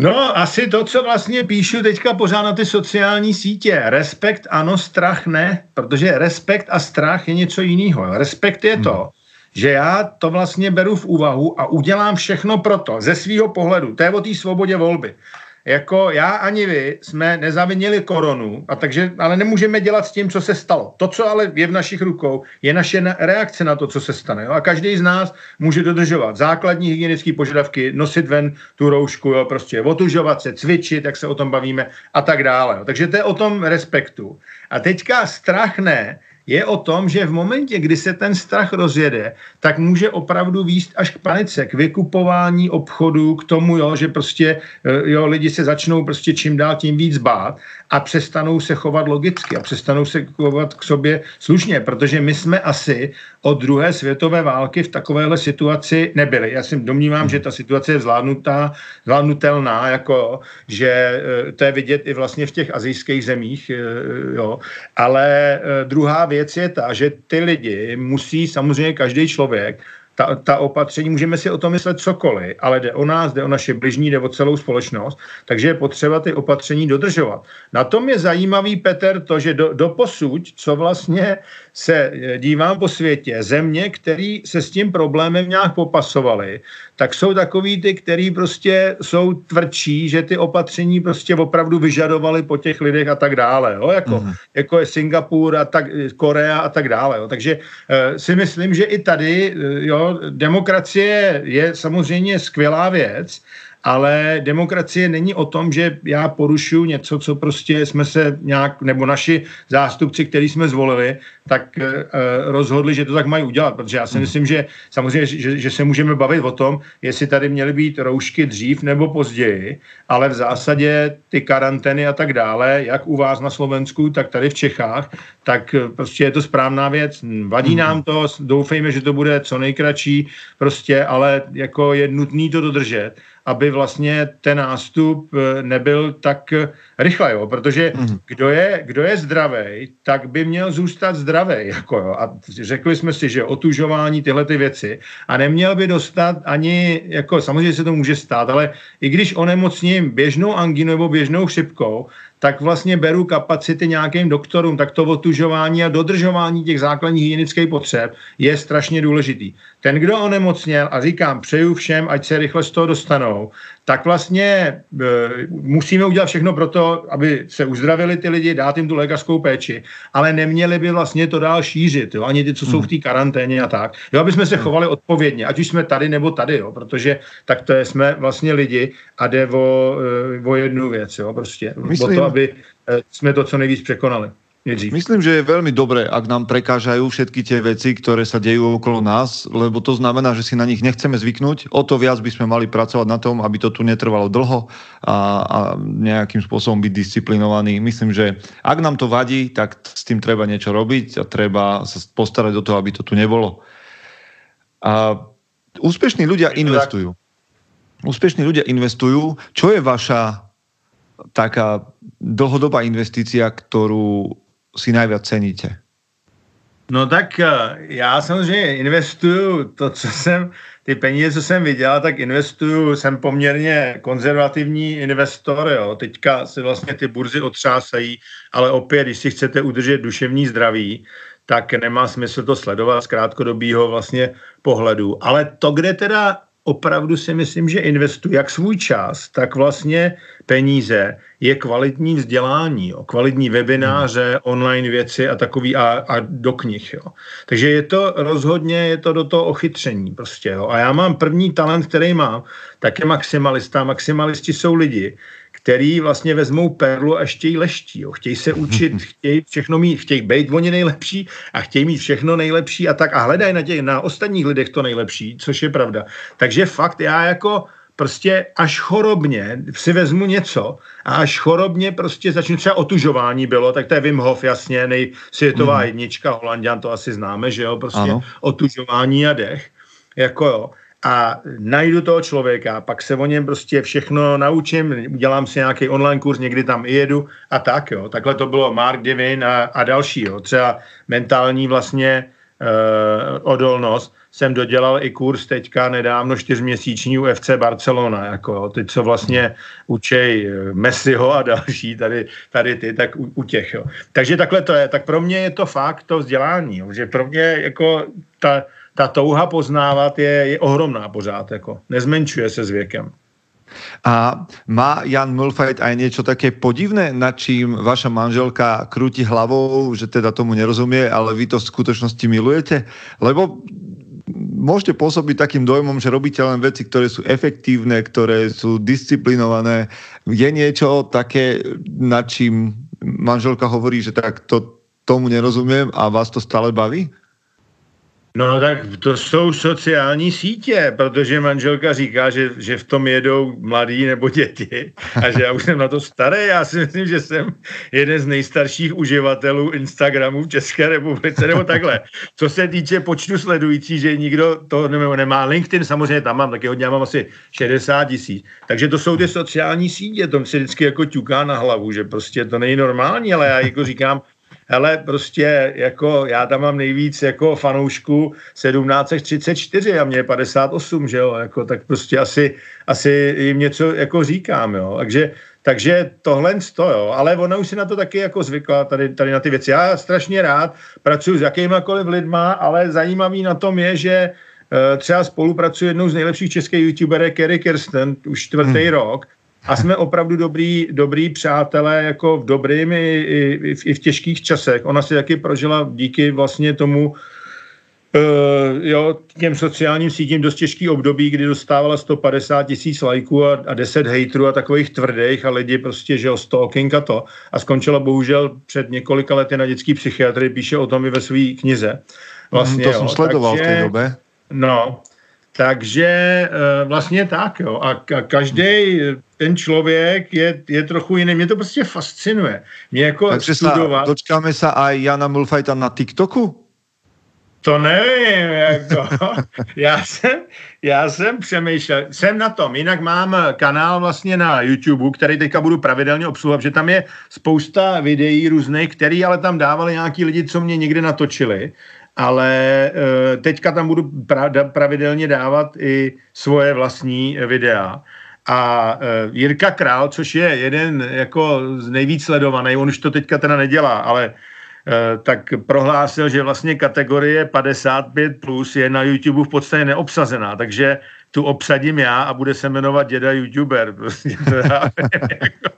No, asi to, co vlastně píšu teďka pořád na ty sociální sítě. Respekt ano, strach ne, protože respekt a strach je něco jiného. Respekt je to, hmm že já to vlastně beru v úvahu a udělám všechno proto, ze svého pohledu. To je o té svobodě volby jako já ani vy jsme nezavinili koronu, a takže, ale nemůžeme dělat s tím, co se stalo. To, co ale je v našich rukou, je naše reakce na to, co se stane. Jo? A každý z nás může dodržovat základní hygienické požadavky, nosit ven tu roušku, jo? prostě otužovat se, cvičit, jak se o tom bavíme a tak dále. Jo? Takže to je o tom respektu. A teďka strach ne, je o tom, že v momentě, kdy se ten strach rozjede, tak může opravdu výst až k panice, k vykupování obchodu, k tomu, jo, že prostě eh, jo, lidi se začnou prostě čím dál tím víc bát a přestanou se chovat logicky a přestanou se chovat k sobě slušně, protože my jsme asi od druhé světové války v takovéhle situaci nebyli. Já si domnívám, že ta situace je zvládnutá, zvládnutelná, jako, že eh, to je vidět i vlastně v těch azijských zemích, eh, jo. ale druhá věc je ta, že ty lidi musí samozřejmě každý člověk ta, ta opatření, můžeme si o tom myslet cokoliv, ale jde o nás, jde o naše bližní, jde o celou společnost, takže je potřeba ty opatření dodržovat. Na tom je zajímavý, Petr, to, že do, do posud, co vlastně se dívám po světě, země, které se s tím problémem nějak popasovaly, tak jsou takový ty, který prostě jsou tvrdší, že ty opatření prostě opravdu vyžadovali po těch lidech a tak dále, jo? Jako, mm. jako je Singapur a tak, Korea a tak dále. Jo? Takže uh, si myslím, že i tady uh, jo, demokracie je samozřejmě skvělá věc, ale demokracie není o tom, že já porušuju něco, co prostě jsme se nějak, nebo naši zástupci, který jsme zvolili, tak uh, rozhodli, že to tak mají udělat, protože já si hmm. myslím, že samozřejmě, že, že se můžeme bavit o tom, jestli tady měly být roušky dřív nebo později, ale v zásadě ty karantény a tak dále, jak u vás na Slovensku, tak tady v Čechách, tak eh, prostě je to správná věc. Vadí nám hmm. to, doufejme, že to bude co nejkratší, prostě, ale jako je nutný to dodržet aby vlastně ten nástup eh, nebyl tak eh, rychle, jo? protože mm. kdo je, kdo je zdravý, tak by měl zůstat zdravý. Jako, jo? A řekli jsme si, že otužování tyhle ty věci a neměl by dostat ani, jako samozřejmě se to může stát, ale i když onemocním běžnou anginu nebo běžnou chřipkou, tak vlastně beru kapacity nějakým doktorům, tak to otužování a dodržování těch základních hygienických potřeb je strašně důležitý. Ten, kdo onemocněl, a říkám, přeju všem, ať se rychle z toho dostanou, tak vlastně e, musíme udělat všechno pro to, aby se uzdravili ty lidi, dát jim tu lékařskou péči, ale neměli by vlastně to dál šířit, jo? ani ty, co jsou v té karanténě a tak. Jo, aby jsme se chovali odpovědně, ať už jsme tady nebo tady, jo? protože tak to je, jsme vlastně lidi a jde o, e, o jednu věc, jo? prostě Myslím, o to, aby e, jsme to co nejvíc překonali. Nejdřív. Myslím, že je veľmi dobré, ak nám prekážajú všetky tie veci, ktoré sa dejú okolo nás, lebo to znamená, že si na nich nechceme zvyknúť. O to viac by sme mali pracovať na tom, aby to tu netrvalo dlho a, a nejakým spôsobom byť disciplinovaný. Myslím, že ak nám to vadí, tak s tým treba niečo robiť a treba sa postarať o to, aby to tu nebolo. A úspešní ľudia investujú. Úspešní ľudia investujú. Čo je vaša taká dlhodobá investícia, ktorú si najviac ceníte? No tak eh, já samozřejmě investuju to, co jsem, ty peníze, co jsem viděl, tak investuju, jsem poměrně konzervativní investor, jo. Teďka se vlastně ty burzy otřásají, ale opět, když si chcete udržet duševní zdraví, tak nemá smysl to sledovat z krátkodobého vlastně pohledu. Ale to, kde teda opravdu si myslím, že investuji jak svůj čas, tak vlastně peníze je kvalitní vzdělání, jo, kvalitní webináře, online věci a takový a, a do knih. Jo. Takže je to rozhodně, je to do toho ochytření prostě. Jo. A já mám první talent, který mám, tak je maximalista. Maximalisti jsou lidi, který vlastně vezmou perlu a chtějí leští. Jo. Chtějí se učit, chtějí všechno mít, chtějí být oni nejlepší a chtějí mít všechno nejlepší a tak a hledají na, těch, na ostatních lidech to nejlepší, což je pravda. Takže fakt já jako prostě až chorobně si vezmu něco a až chorobně prostě začnu třeba otužování bylo, tak to je Wim Hof, jasně, nej, světová mm. jednička, Holandian, to asi známe, že jo, prostě ano. otužování a dech, jako jo a najdu toho člověka, pak se o něm prostě všechno naučím, udělám si nějaký online kurz, někdy tam i jedu a tak, jo. Takhle to bylo Mark Divin a, a další, jo. Třeba mentální vlastně uh, odolnost jsem dodělal i kurz teďka nedávno čtyřměsíční u FC Barcelona, jako jo, ty, co vlastně učej eh, Messiho a další, tady, tady ty, tak u, u těch, jo. Takže takhle to je, tak pro mě je to fakt to vzdělání, jo, že pro mě jako ta, ta touha poznávat je, je ohromná pořád, jako nezmenšuje se s věkem. A má Jan Mulfajt aj niečo také podivné, nad čím vaša manželka krúti hlavou, že teda tomu nerozumie, ale vy to v skutočnosti milujete? Lebo môžete pôsobiť takým dojmom, že robíte len veci, ktoré sú efektívne, ktoré sú disciplinované. Je niečo také, nad čím manželka hovorí, že tak to, tomu nerozumiem a vás to stále baví? No tak to jsou sociální sítě, protože manželka říká, že, že v tom jedou mladí nebo děti a že já už jsem na to starý. Já si myslím, že jsem jeden z nejstarších uživatelů Instagramu v České republice nebo takhle. Co se týče počtu sledujících, že nikdo to nemá. LinkedIn samozřejmě tam mám, taky hodně, já mám asi 60 tisíc. Takže to jsou ty sociální sítě, to si vždycky jako ťuká na hlavu, že prostě to není normální, ale já jako říkám, hele, prostě jako já tam mám nejvíc jako fanoušku 1734 a mě je 58, že jo, jako tak prostě asi, asi jim něco jako říkám, jo, takže takže tohle to, jo. Ale ona už si na to taky jako zvykla, tady, tady na ty věci. Já strašně rád pracuji s jakýmakoliv lidma, ale zajímavý na tom je, že uh, třeba spolupracuji jednou z nejlepších českých youtuberek Kerry Kirsten už čtvrtý hmm. rok a jsme opravdu dobrý, dobrý přátelé, jako v dobrým i, i, i v těžkých časech. Ona si taky prožila díky vlastně tomu, Uh, jo, těm sociálním sítím dost těžký období, kdy dostávala 150 tisíc lajků a, a 10 hejtrů a takových tvrdých a lidi prostě, že jo, stalking a to. A skončila bohužel před několika lety na dětský psychiatrii, píše o tom i ve své knize. Vlastně, mm, to jo, jsem sledoval takže, v té době. No, takže uh, vlastně tak, jo. A, a každý ten člověk je, je trochu jiný. Mě to prostě fascinuje. Mě jako Takže studovat... sa, dočkáme se aj Jana Mulfajta na TikToku? To nevím, jako. já, jsem, já jsem přemýšlel, jsem na tom, jinak mám kanál vlastně na YouTube, který teďka budu pravidelně obsluhovat, že tam je spousta videí různých, který ale tam dávali nějaký lidi, co mě někdy natočili, ale eh, teďka tam budu pravidelně dávat i svoje vlastní videa A uh, Jirka Král, což je jeden jako z nejvíc sledovaný, on už to teďka teda nedělá, ale uh, tak prohlásil, že vlastně kategorie 55 plus je na YouTube v podstatě neobsazená, takže tu obsadím já a bude se jmenovat děda YouTuber. Prostě to já, jako,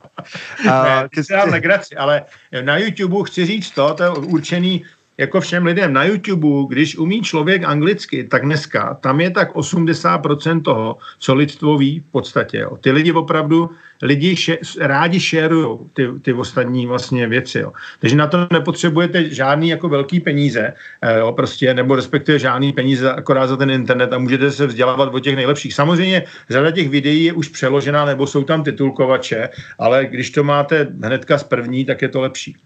a, ne, legraci, ale na YouTube chci říct to, to je určený jako všem lidem na YouTube, když umí člověk anglicky, tak dneska tam je tak 80% toho, co lidstvo ví v podstatě. Jo. Ty lidi opravdu, lidi še, rádi šerují ty, ty ostatní vlastně věci. Jo. Takže na to nepotřebujete žádný jako velký peníze, eh, jo, prostě, nebo respektive žádný peníze akorát za ten internet a můžete se vzdělávat o těch nejlepších. Samozřejmě řada těch videí je už přeložená, nebo jsou tam titulkovače, ale když to máte hnedka z první, tak je to lepší.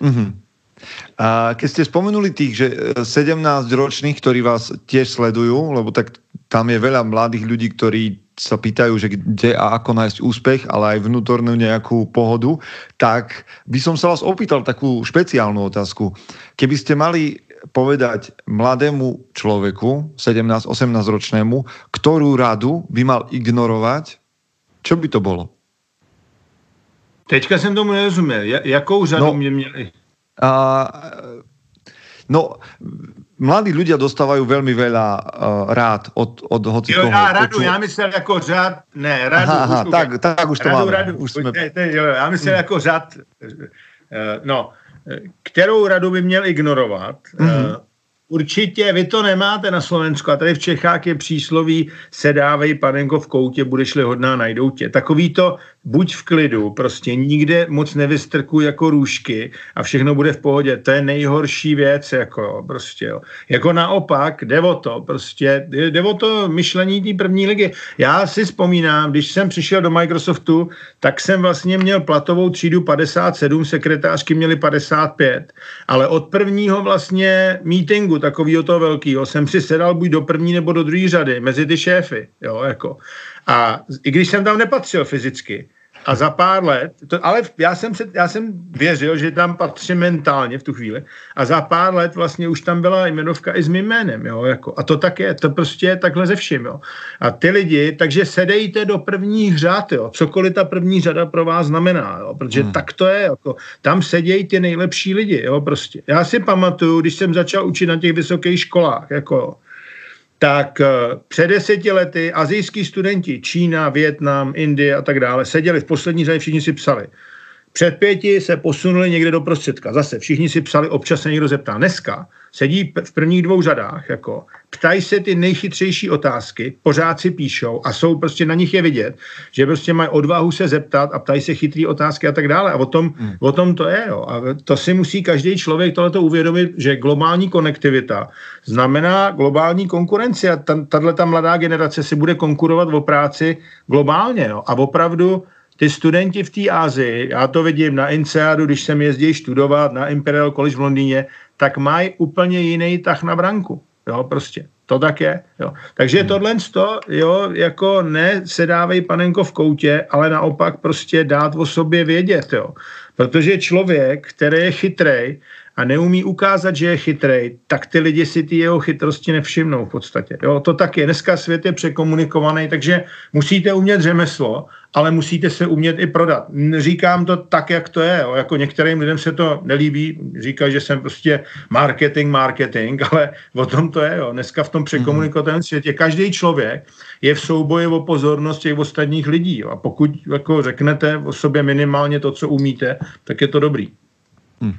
Mm-hmm. A keď ste spomenuli tých, že 17 e, ročných, ktorí vás tiež sledujú, lebo tak tam je veľa mladých ľudí, ktorí sa pýtajú, že kde a ako nájsť úspech, ale aj vnútornú nejakú pohodu, tak by som sa vás opýtal takú špeciálnu otázku. Keby ste mali povedať mladému človeku, 17-18 ročnému, ktorú radu by mal ignorovať, čo by to bolo? Teďka jsem tomu nerozuměl. Jakou řadu no, mě měli? A, no, mladí ľudia dostávajú veľmi veľa uh, rád od, od hoci jo, Já radu, já myslel jako řad, ne, radu. Aha, aha, už, tak, tak už to radu, máme. Radu, už jsme... ne, ne, jo, já myslel hmm. jako řad, uh, no, kterou radu by měl ignorovat, hmm. uh, Určitě vy to nemáte na Slovensku a tady v Čechách je přísloví sedávej panenko v koutě, budeš-li hodná, najdou tě. Takový to buď v klidu, prostě nikde moc nevystrkuj jako růžky a všechno bude v pohodě. To je nejhorší věc, jako prostě, jo. Jako naopak, jde o to, prostě, jde o to myšlení té první ligy. Já si vzpomínám, když jsem přišel do Microsoftu, tak jsem vlastně měl platovou třídu 57, sekretářky měly 55, ale od prvního vlastně meetingu, takového toho velkého, jsem si sedal buď do první nebo do druhé řady, mezi ty šéfy, jo, jako. A i když jsem tam nepatřil fyzicky, a za pár let, to, ale já jsem, se, já jsem věřil, že tam patří mentálně v tu chvíli. A za pár let vlastně už tam byla jmenovka i s mým jménem. Jo, jako. A to tak je, to prostě je takhle ze vším. Jo. A ty lidi, takže sedejte do prvních řád, jo, cokoliv ta první řada pro vás znamená, jo, protože hmm. tak to je. Jako. Tam sedějí ty nejlepší lidi. Jo, prostě. Já si pamatuju, když jsem začal učit na těch vysokých školách, jako, tak eh, před deseti lety azijský studenti, Čína, Větnam, Indie a tak dále, seděli v poslední řadě, všichni si psali. Před pěti se posunuli někde do prostředka. Zase všichni si psali, občas se někdo zeptá. Dneska sedí v prvních dvou řadách, jako ptají se ty nejchytřejší otázky, pořád si píšou a jsou prostě na nich je vidět, že prostě mají odvahu se zeptat a ptají se chytrý otázky a tak dále. A o tom, hmm. o tom to je. Jo. A to si musí každý člověk tohleto uvědomit, že globální konektivita znamená globální konkurenci a tahle ta mladá generace si bude konkurovat o práci globálně. Jo. A opravdu ty studenti v té Ázii, já to vidím na INSEADu, když jsem jezdí studovat na Imperial College v Londýně, tak mají úplně jiný tah na branku. Jo, prostě. To tak je. Jo. Takže hmm. tohle to, jo, jako ne sedávej panenko v koutě, ale naopak prostě dát o sobě vědět, jo. Protože člověk, který je chytrej a neumí ukázat, že je chytrej, tak ty lidi si ty jeho chytrosti nevšimnou v podstatě. Jo, to tak je. Dneska svět je překomunikovaný, takže musíte umět řemeslo ale musíte se umět i prodat. Říkám to tak, jak to je. Jo. Jako některým lidem se to nelíbí, říkají, že jsem prostě marketing, marketing, ale o tom to je. Jo. Dneska v tom překomunikovém světě každý člověk je v souboji o pozornost těch ostatních lidí. Jo. A pokud jako řeknete o sobě minimálně to, co umíte, tak je to dobrý. Hmm.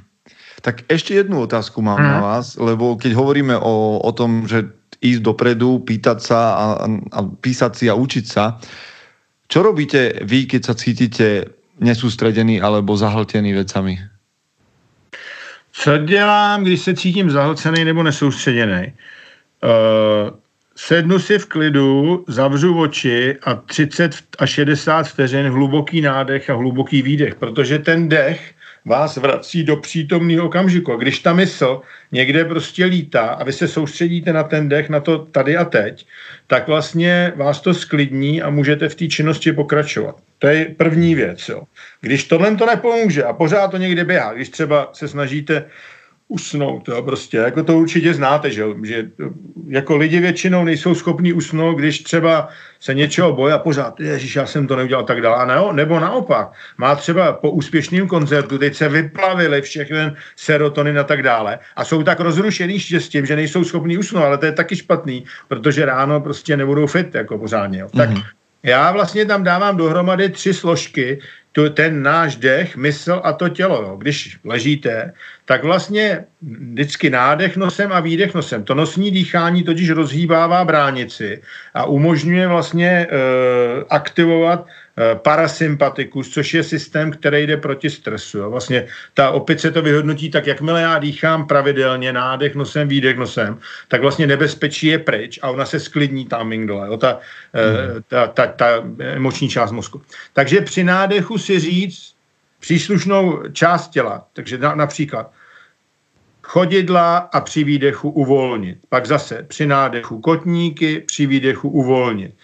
Tak ještě jednu otázku mám hmm. na vás, lebo keď hovoríme o, o tom, že ísť dopredu, pýtať sa a, a písať si a učiť sa, čo robíte vy, keď sa cítite nesústredený alebo zahltený vecami? Co dělám, když se cítím zahlcený nebo nesoustředěný? Uh, sednu si v klidu, zavřu oči a 30 až 60 vteřin hluboký nádech a hluboký výdech, protože ten dech vás vrací do přítomného okamžiku. A když ta mysl někde prostě lítá a vy se soustředíte na ten dech, na to tady a teď, tak vlastně vás to sklidní a můžete v té činnosti pokračovat. To je první věc. Jo. Když tohle to nepomůže a pořád to někde běhá, když třeba se snažíte usnout, jo, prostě, jako to určitě znáte, že, že jako lidi většinou nejsou schopní usnout, když třeba se něčeho bojí a pořád, ježiš, já jsem to neudělal tak dále, a ne, nebo naopak, má třeba po úspěšném koncertu, teď se vyplavili všechny serotonin a tak dále a jsou tak rozrušený štěstím, že nejsou schopní usnout, ale to je taky špatný, protože ráno prostě nebudou fit jako pořádně, jo. Tak mm-hmm. já vlastně tam dávám dohromady tři složky, tu, ten náš dech, mysl a to tělo. Jo. Když ležíte, tak vlastně vždycky nádech nosem a výdech nosem. To nosní dýchání totiž rozhýbává bránici a umožňuje vlastně e, aktivovat parasympatikus, což je systém, který jde proti stresu. Jo. Vlastně ta opice to vyhodnotí tak, jakmile já dýchám pravidelně, nádech nosem, výdech nosem, tak vlastně nebezpečí je pryč a ona se sklidní ta amygdala, jo, ta, hmm. ta, ta, ta emoční část mozku. Takže při nádechu si říct příslušnou část těla, takže na, například chodidla a při výdechu uvolnit. Pak zase při nádechu kotníky, při výdechu uvolnit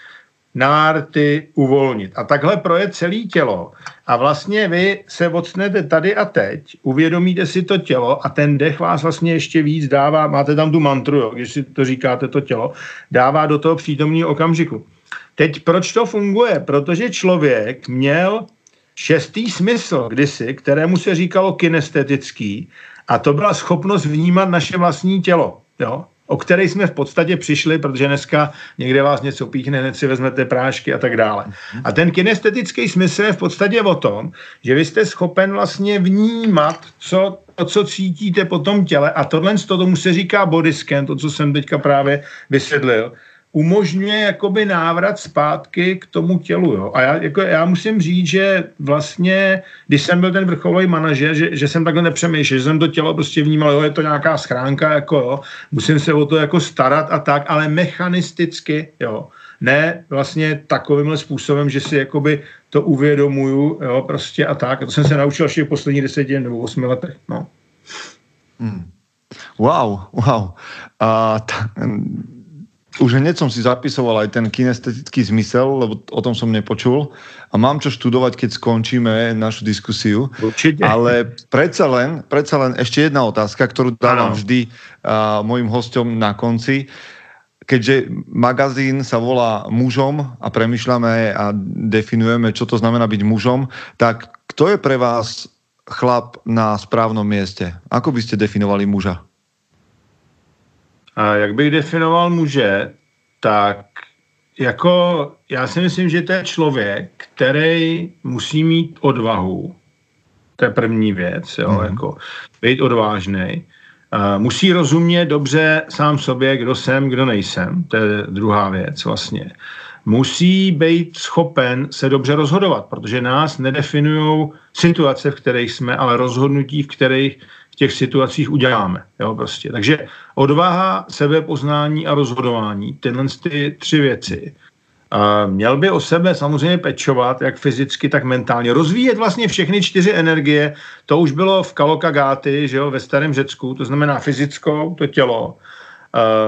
nárty uvolnit. A takhle proje celé tělo. A vlastně vy se odstnete tady a teď, uvědomíte si to tělo a ten dech vás vlastně ještě víc dává, máte tam tu mantru, jo, když si to říkáte to tělo, dává do toho přítomného okamžiku. Teď proč to funguje? Protože člověk měl šestý smysl kdysi, kterému se říkalo kinestetický a to byla schopnost vnímat naše vlastní tělo. Jo? O který jsme v podstatě přišli, protože dneska někde vás něco píchne, hned si vezmete prášky a tak dále. A ten kinestetický smysl je v podstatě o tom, že vy jste schopen vlastně vnímat, co, to, co cítíte po tom těle a tohle z tomu se říká body scan, to, co jsem teďka právě vysvětlil, umožňuje jakoby návrat zpátky k tomu tělu. Jo. A já, jako, já musím říct, že vlastně, když jsem byl ten vrcholový manažer, že, že jsem takhle nepřemýšlel, že jsem to tělo prostě vnímal, jo, je to nějaká schránka, jako jo, musím se o to jako starat a tak, ale mechanisticky, jo, ne vlastně takovýmhle způsobem, že si jakoby to uvědomuju, jo, prostě a tak. A to jsem se naučil až v posledních deseti nebo osmi letech, no. Hmm. Wow, wow. Uh, t- už hneď som si zapisoval aj ten kinestetický zmysel, lebo o tom som nepočul a mám čo študovať, keď skončíme našu diskusiu. Určite. Ale predsa len, predsa len ešte jedna otázka, ktorú dávam ano. vždy uh, mojim hostom na konci. Keďže magazín sa volá mužom a premyšľame a definujeme, čo to znamená byť mužom, tak kto je pre vás chlap na správnom mieste? Ako by ste definovali muža? A jak bych definoval muže, tak jako já si myslím, že to je člověk, který musí mít odvahu. To je první věc, jo, mm. jako být odvážný. Uh, musí rozumět dobře sám sobě, kdo jsem, kdo nejsem. To je druhá věc vlastně. Musí být schopen se dobře rozhodovat, protože nás nedefinují situace, v kterých jsme, ale rozhodnutí, v kterých v těch situacích uděláme. Jo, prostě. Takže odvaha, sebepoznání a rozhodování, tyhle ty tři věci. Měl by o sebe samozřejmě pečovat, jak fyzicky, tak mentálně. Rozvíjet vlastně všechny čtyři energie, to už bylo v Kalokagáty, že jo, ve starém Řecku, to znamená fyzickou, to tělo,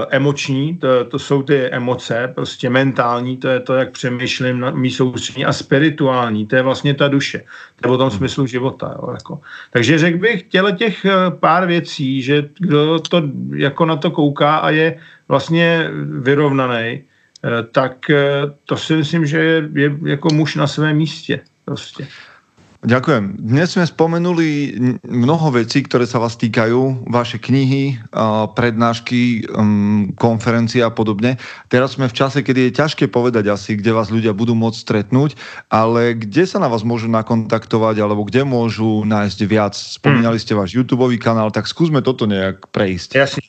emoční, to, to jsou ty emoce, prostě mentální, to je to, jak přemýšlím na mý soustředí a spirituální, to je vlastně ta duše, to je o tom smyslu života. Jo, jako. Takže řekl bych těle těch eh, pár věcí, že kdo to jako na to kouká a je vlastně vyrovnaný, eh, tak to si myslím, že je, je jako muž na svém místě. Prostě. Ďakujem. Dnes sme spomenuli mnoho vecí, ktoré sa vás týkajú, vaše knihy, prednášky, um, konferencie a podobne. Teraz sme v čase, kedy je ťažké povedať asi, kde vás ľudia budú môcť stretnúť, ale kde sa na vás môžu nakontaktovať, alebo kde môžu nájsť viac? Spomínali ste váš YouTube kanál, tak skúsme toto nejak prejsť. Jasne.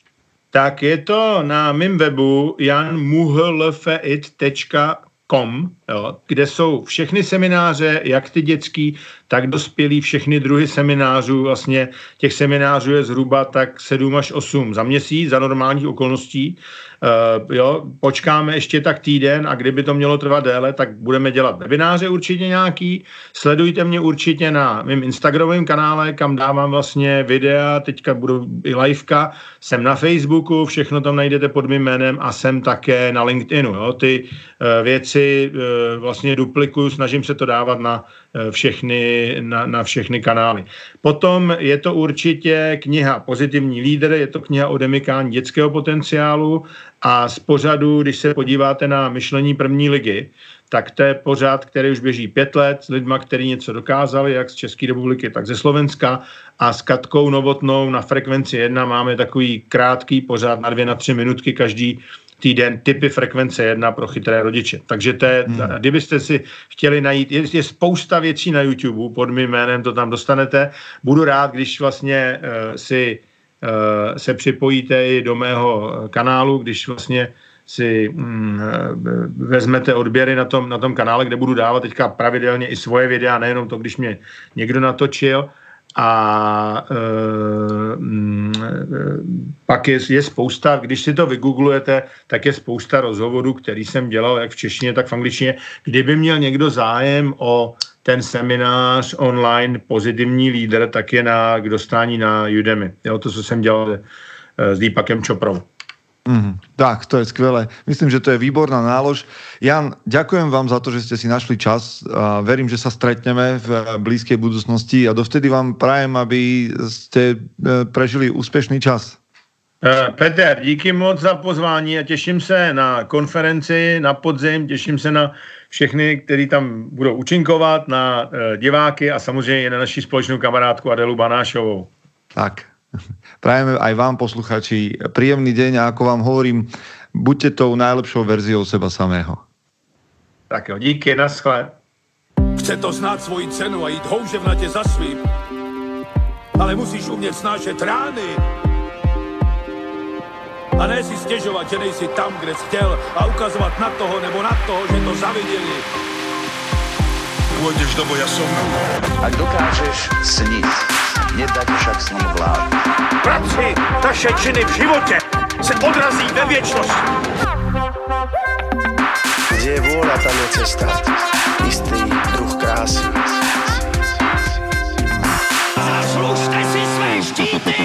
Tak je to na mém webu janmuhlfeit.com com, jo, kde jsou všechny semináře, jak ty dětský, tak dospělí, všechny druhy seminářů. Vlastně těch seminářů je zhruba tak 7 až 8 za měsíc, za normálních okolností. Uh, jo, počkáme ještě tak týden a kdyby to mělo trvat déle, tak budeme dělat webináře určitě nějaký. Sledujte mě určitě na mým Instagramovém kanále, kam dávám vlastně videa, teďka budu i liveka, jsem na Facebooku, všechno tam najdete pod mým jménem a jsem také na LinkedInu. Jo. Ty uh, věci uh, vlastně duplikuju, snažím se to dávat na všechny, na, na všechny kanály. Potom je to určitě kniha Pozitivní lídr, je to kniha o demykání dětského potenciálu a z pořadu, když se podíváte na myšlení první ligy, tak to je pořád, který už běží pět let s lidma, kteří něco dokázali, jak z České republiky, tak ze Slovenska. A s Katkou Novotnou na frekvenci 1 máme takový krátký pořád na dvě, na tři minutky každý týden typy frekvence 1 pro chytré rodiče. Takže to je, hmm. kdybyste si chtěli najít, je, je spousta věcí na YouTube, pod mým jménem to tam dostanete. Budu rád, když vlastně uh, si uh, se připojíte i do mého kanálu, když vlastně si mm, vezmete odběry na tom, na tom kanále, kde budu dávat teďka pravidelně i svoje videa, nejenom to, když mě někdo natočil. A e, mm, pak je, je spousta, když si to vygooglujete, tak je spousta rozhovorů, který jsem dělal jak v češtině, tak v angličtině. Kdyby měl někdo zájem o ten seminář online Pozitivní lídr, tak je na, k dostání na Udemy. Jo, to, co jsem dělal e, s Deepakem Čoprou. Mm, tak, to je skvelé. Myslím, že to je výborná nálož. Jan, ďakujem vám za to, že ste si našli čas. A verím, že sa stretneme v blízkej budúcnosti a dovtedy vám prajem, aby ste e, prežili úspešný čas. E, Peter, díky moc za pozvání a těším se na konferenci na podzim, těším se na všechny, kteří tam budou účinkovat, na e, diváky a samozřejmě na naši společnou kamarádku Adelu Banášovou. Tak, Prajeme aj vám, posluchači, príjemný deň a ako vám hovorím, buďte tou najlepšou verziou seba samého. Tak jo, díky, naschle. Chce to znát svoji cenu a jít houževnatě za svým. Ale musíš umět snášet rány. A ne si stěžovat, že nejsi tam, kde jsi chtěl a ukazovat na toho nebo na toho, že to zaviděli. Pôjdeš do boja som. Ak dokážeš sniť, nedať však s ním vlád. Práci taše činy v životě se odrazí ve věčnosti. Kde je vůra, tam je cesta. jistý druh krásy. Zaslužte si své štíty!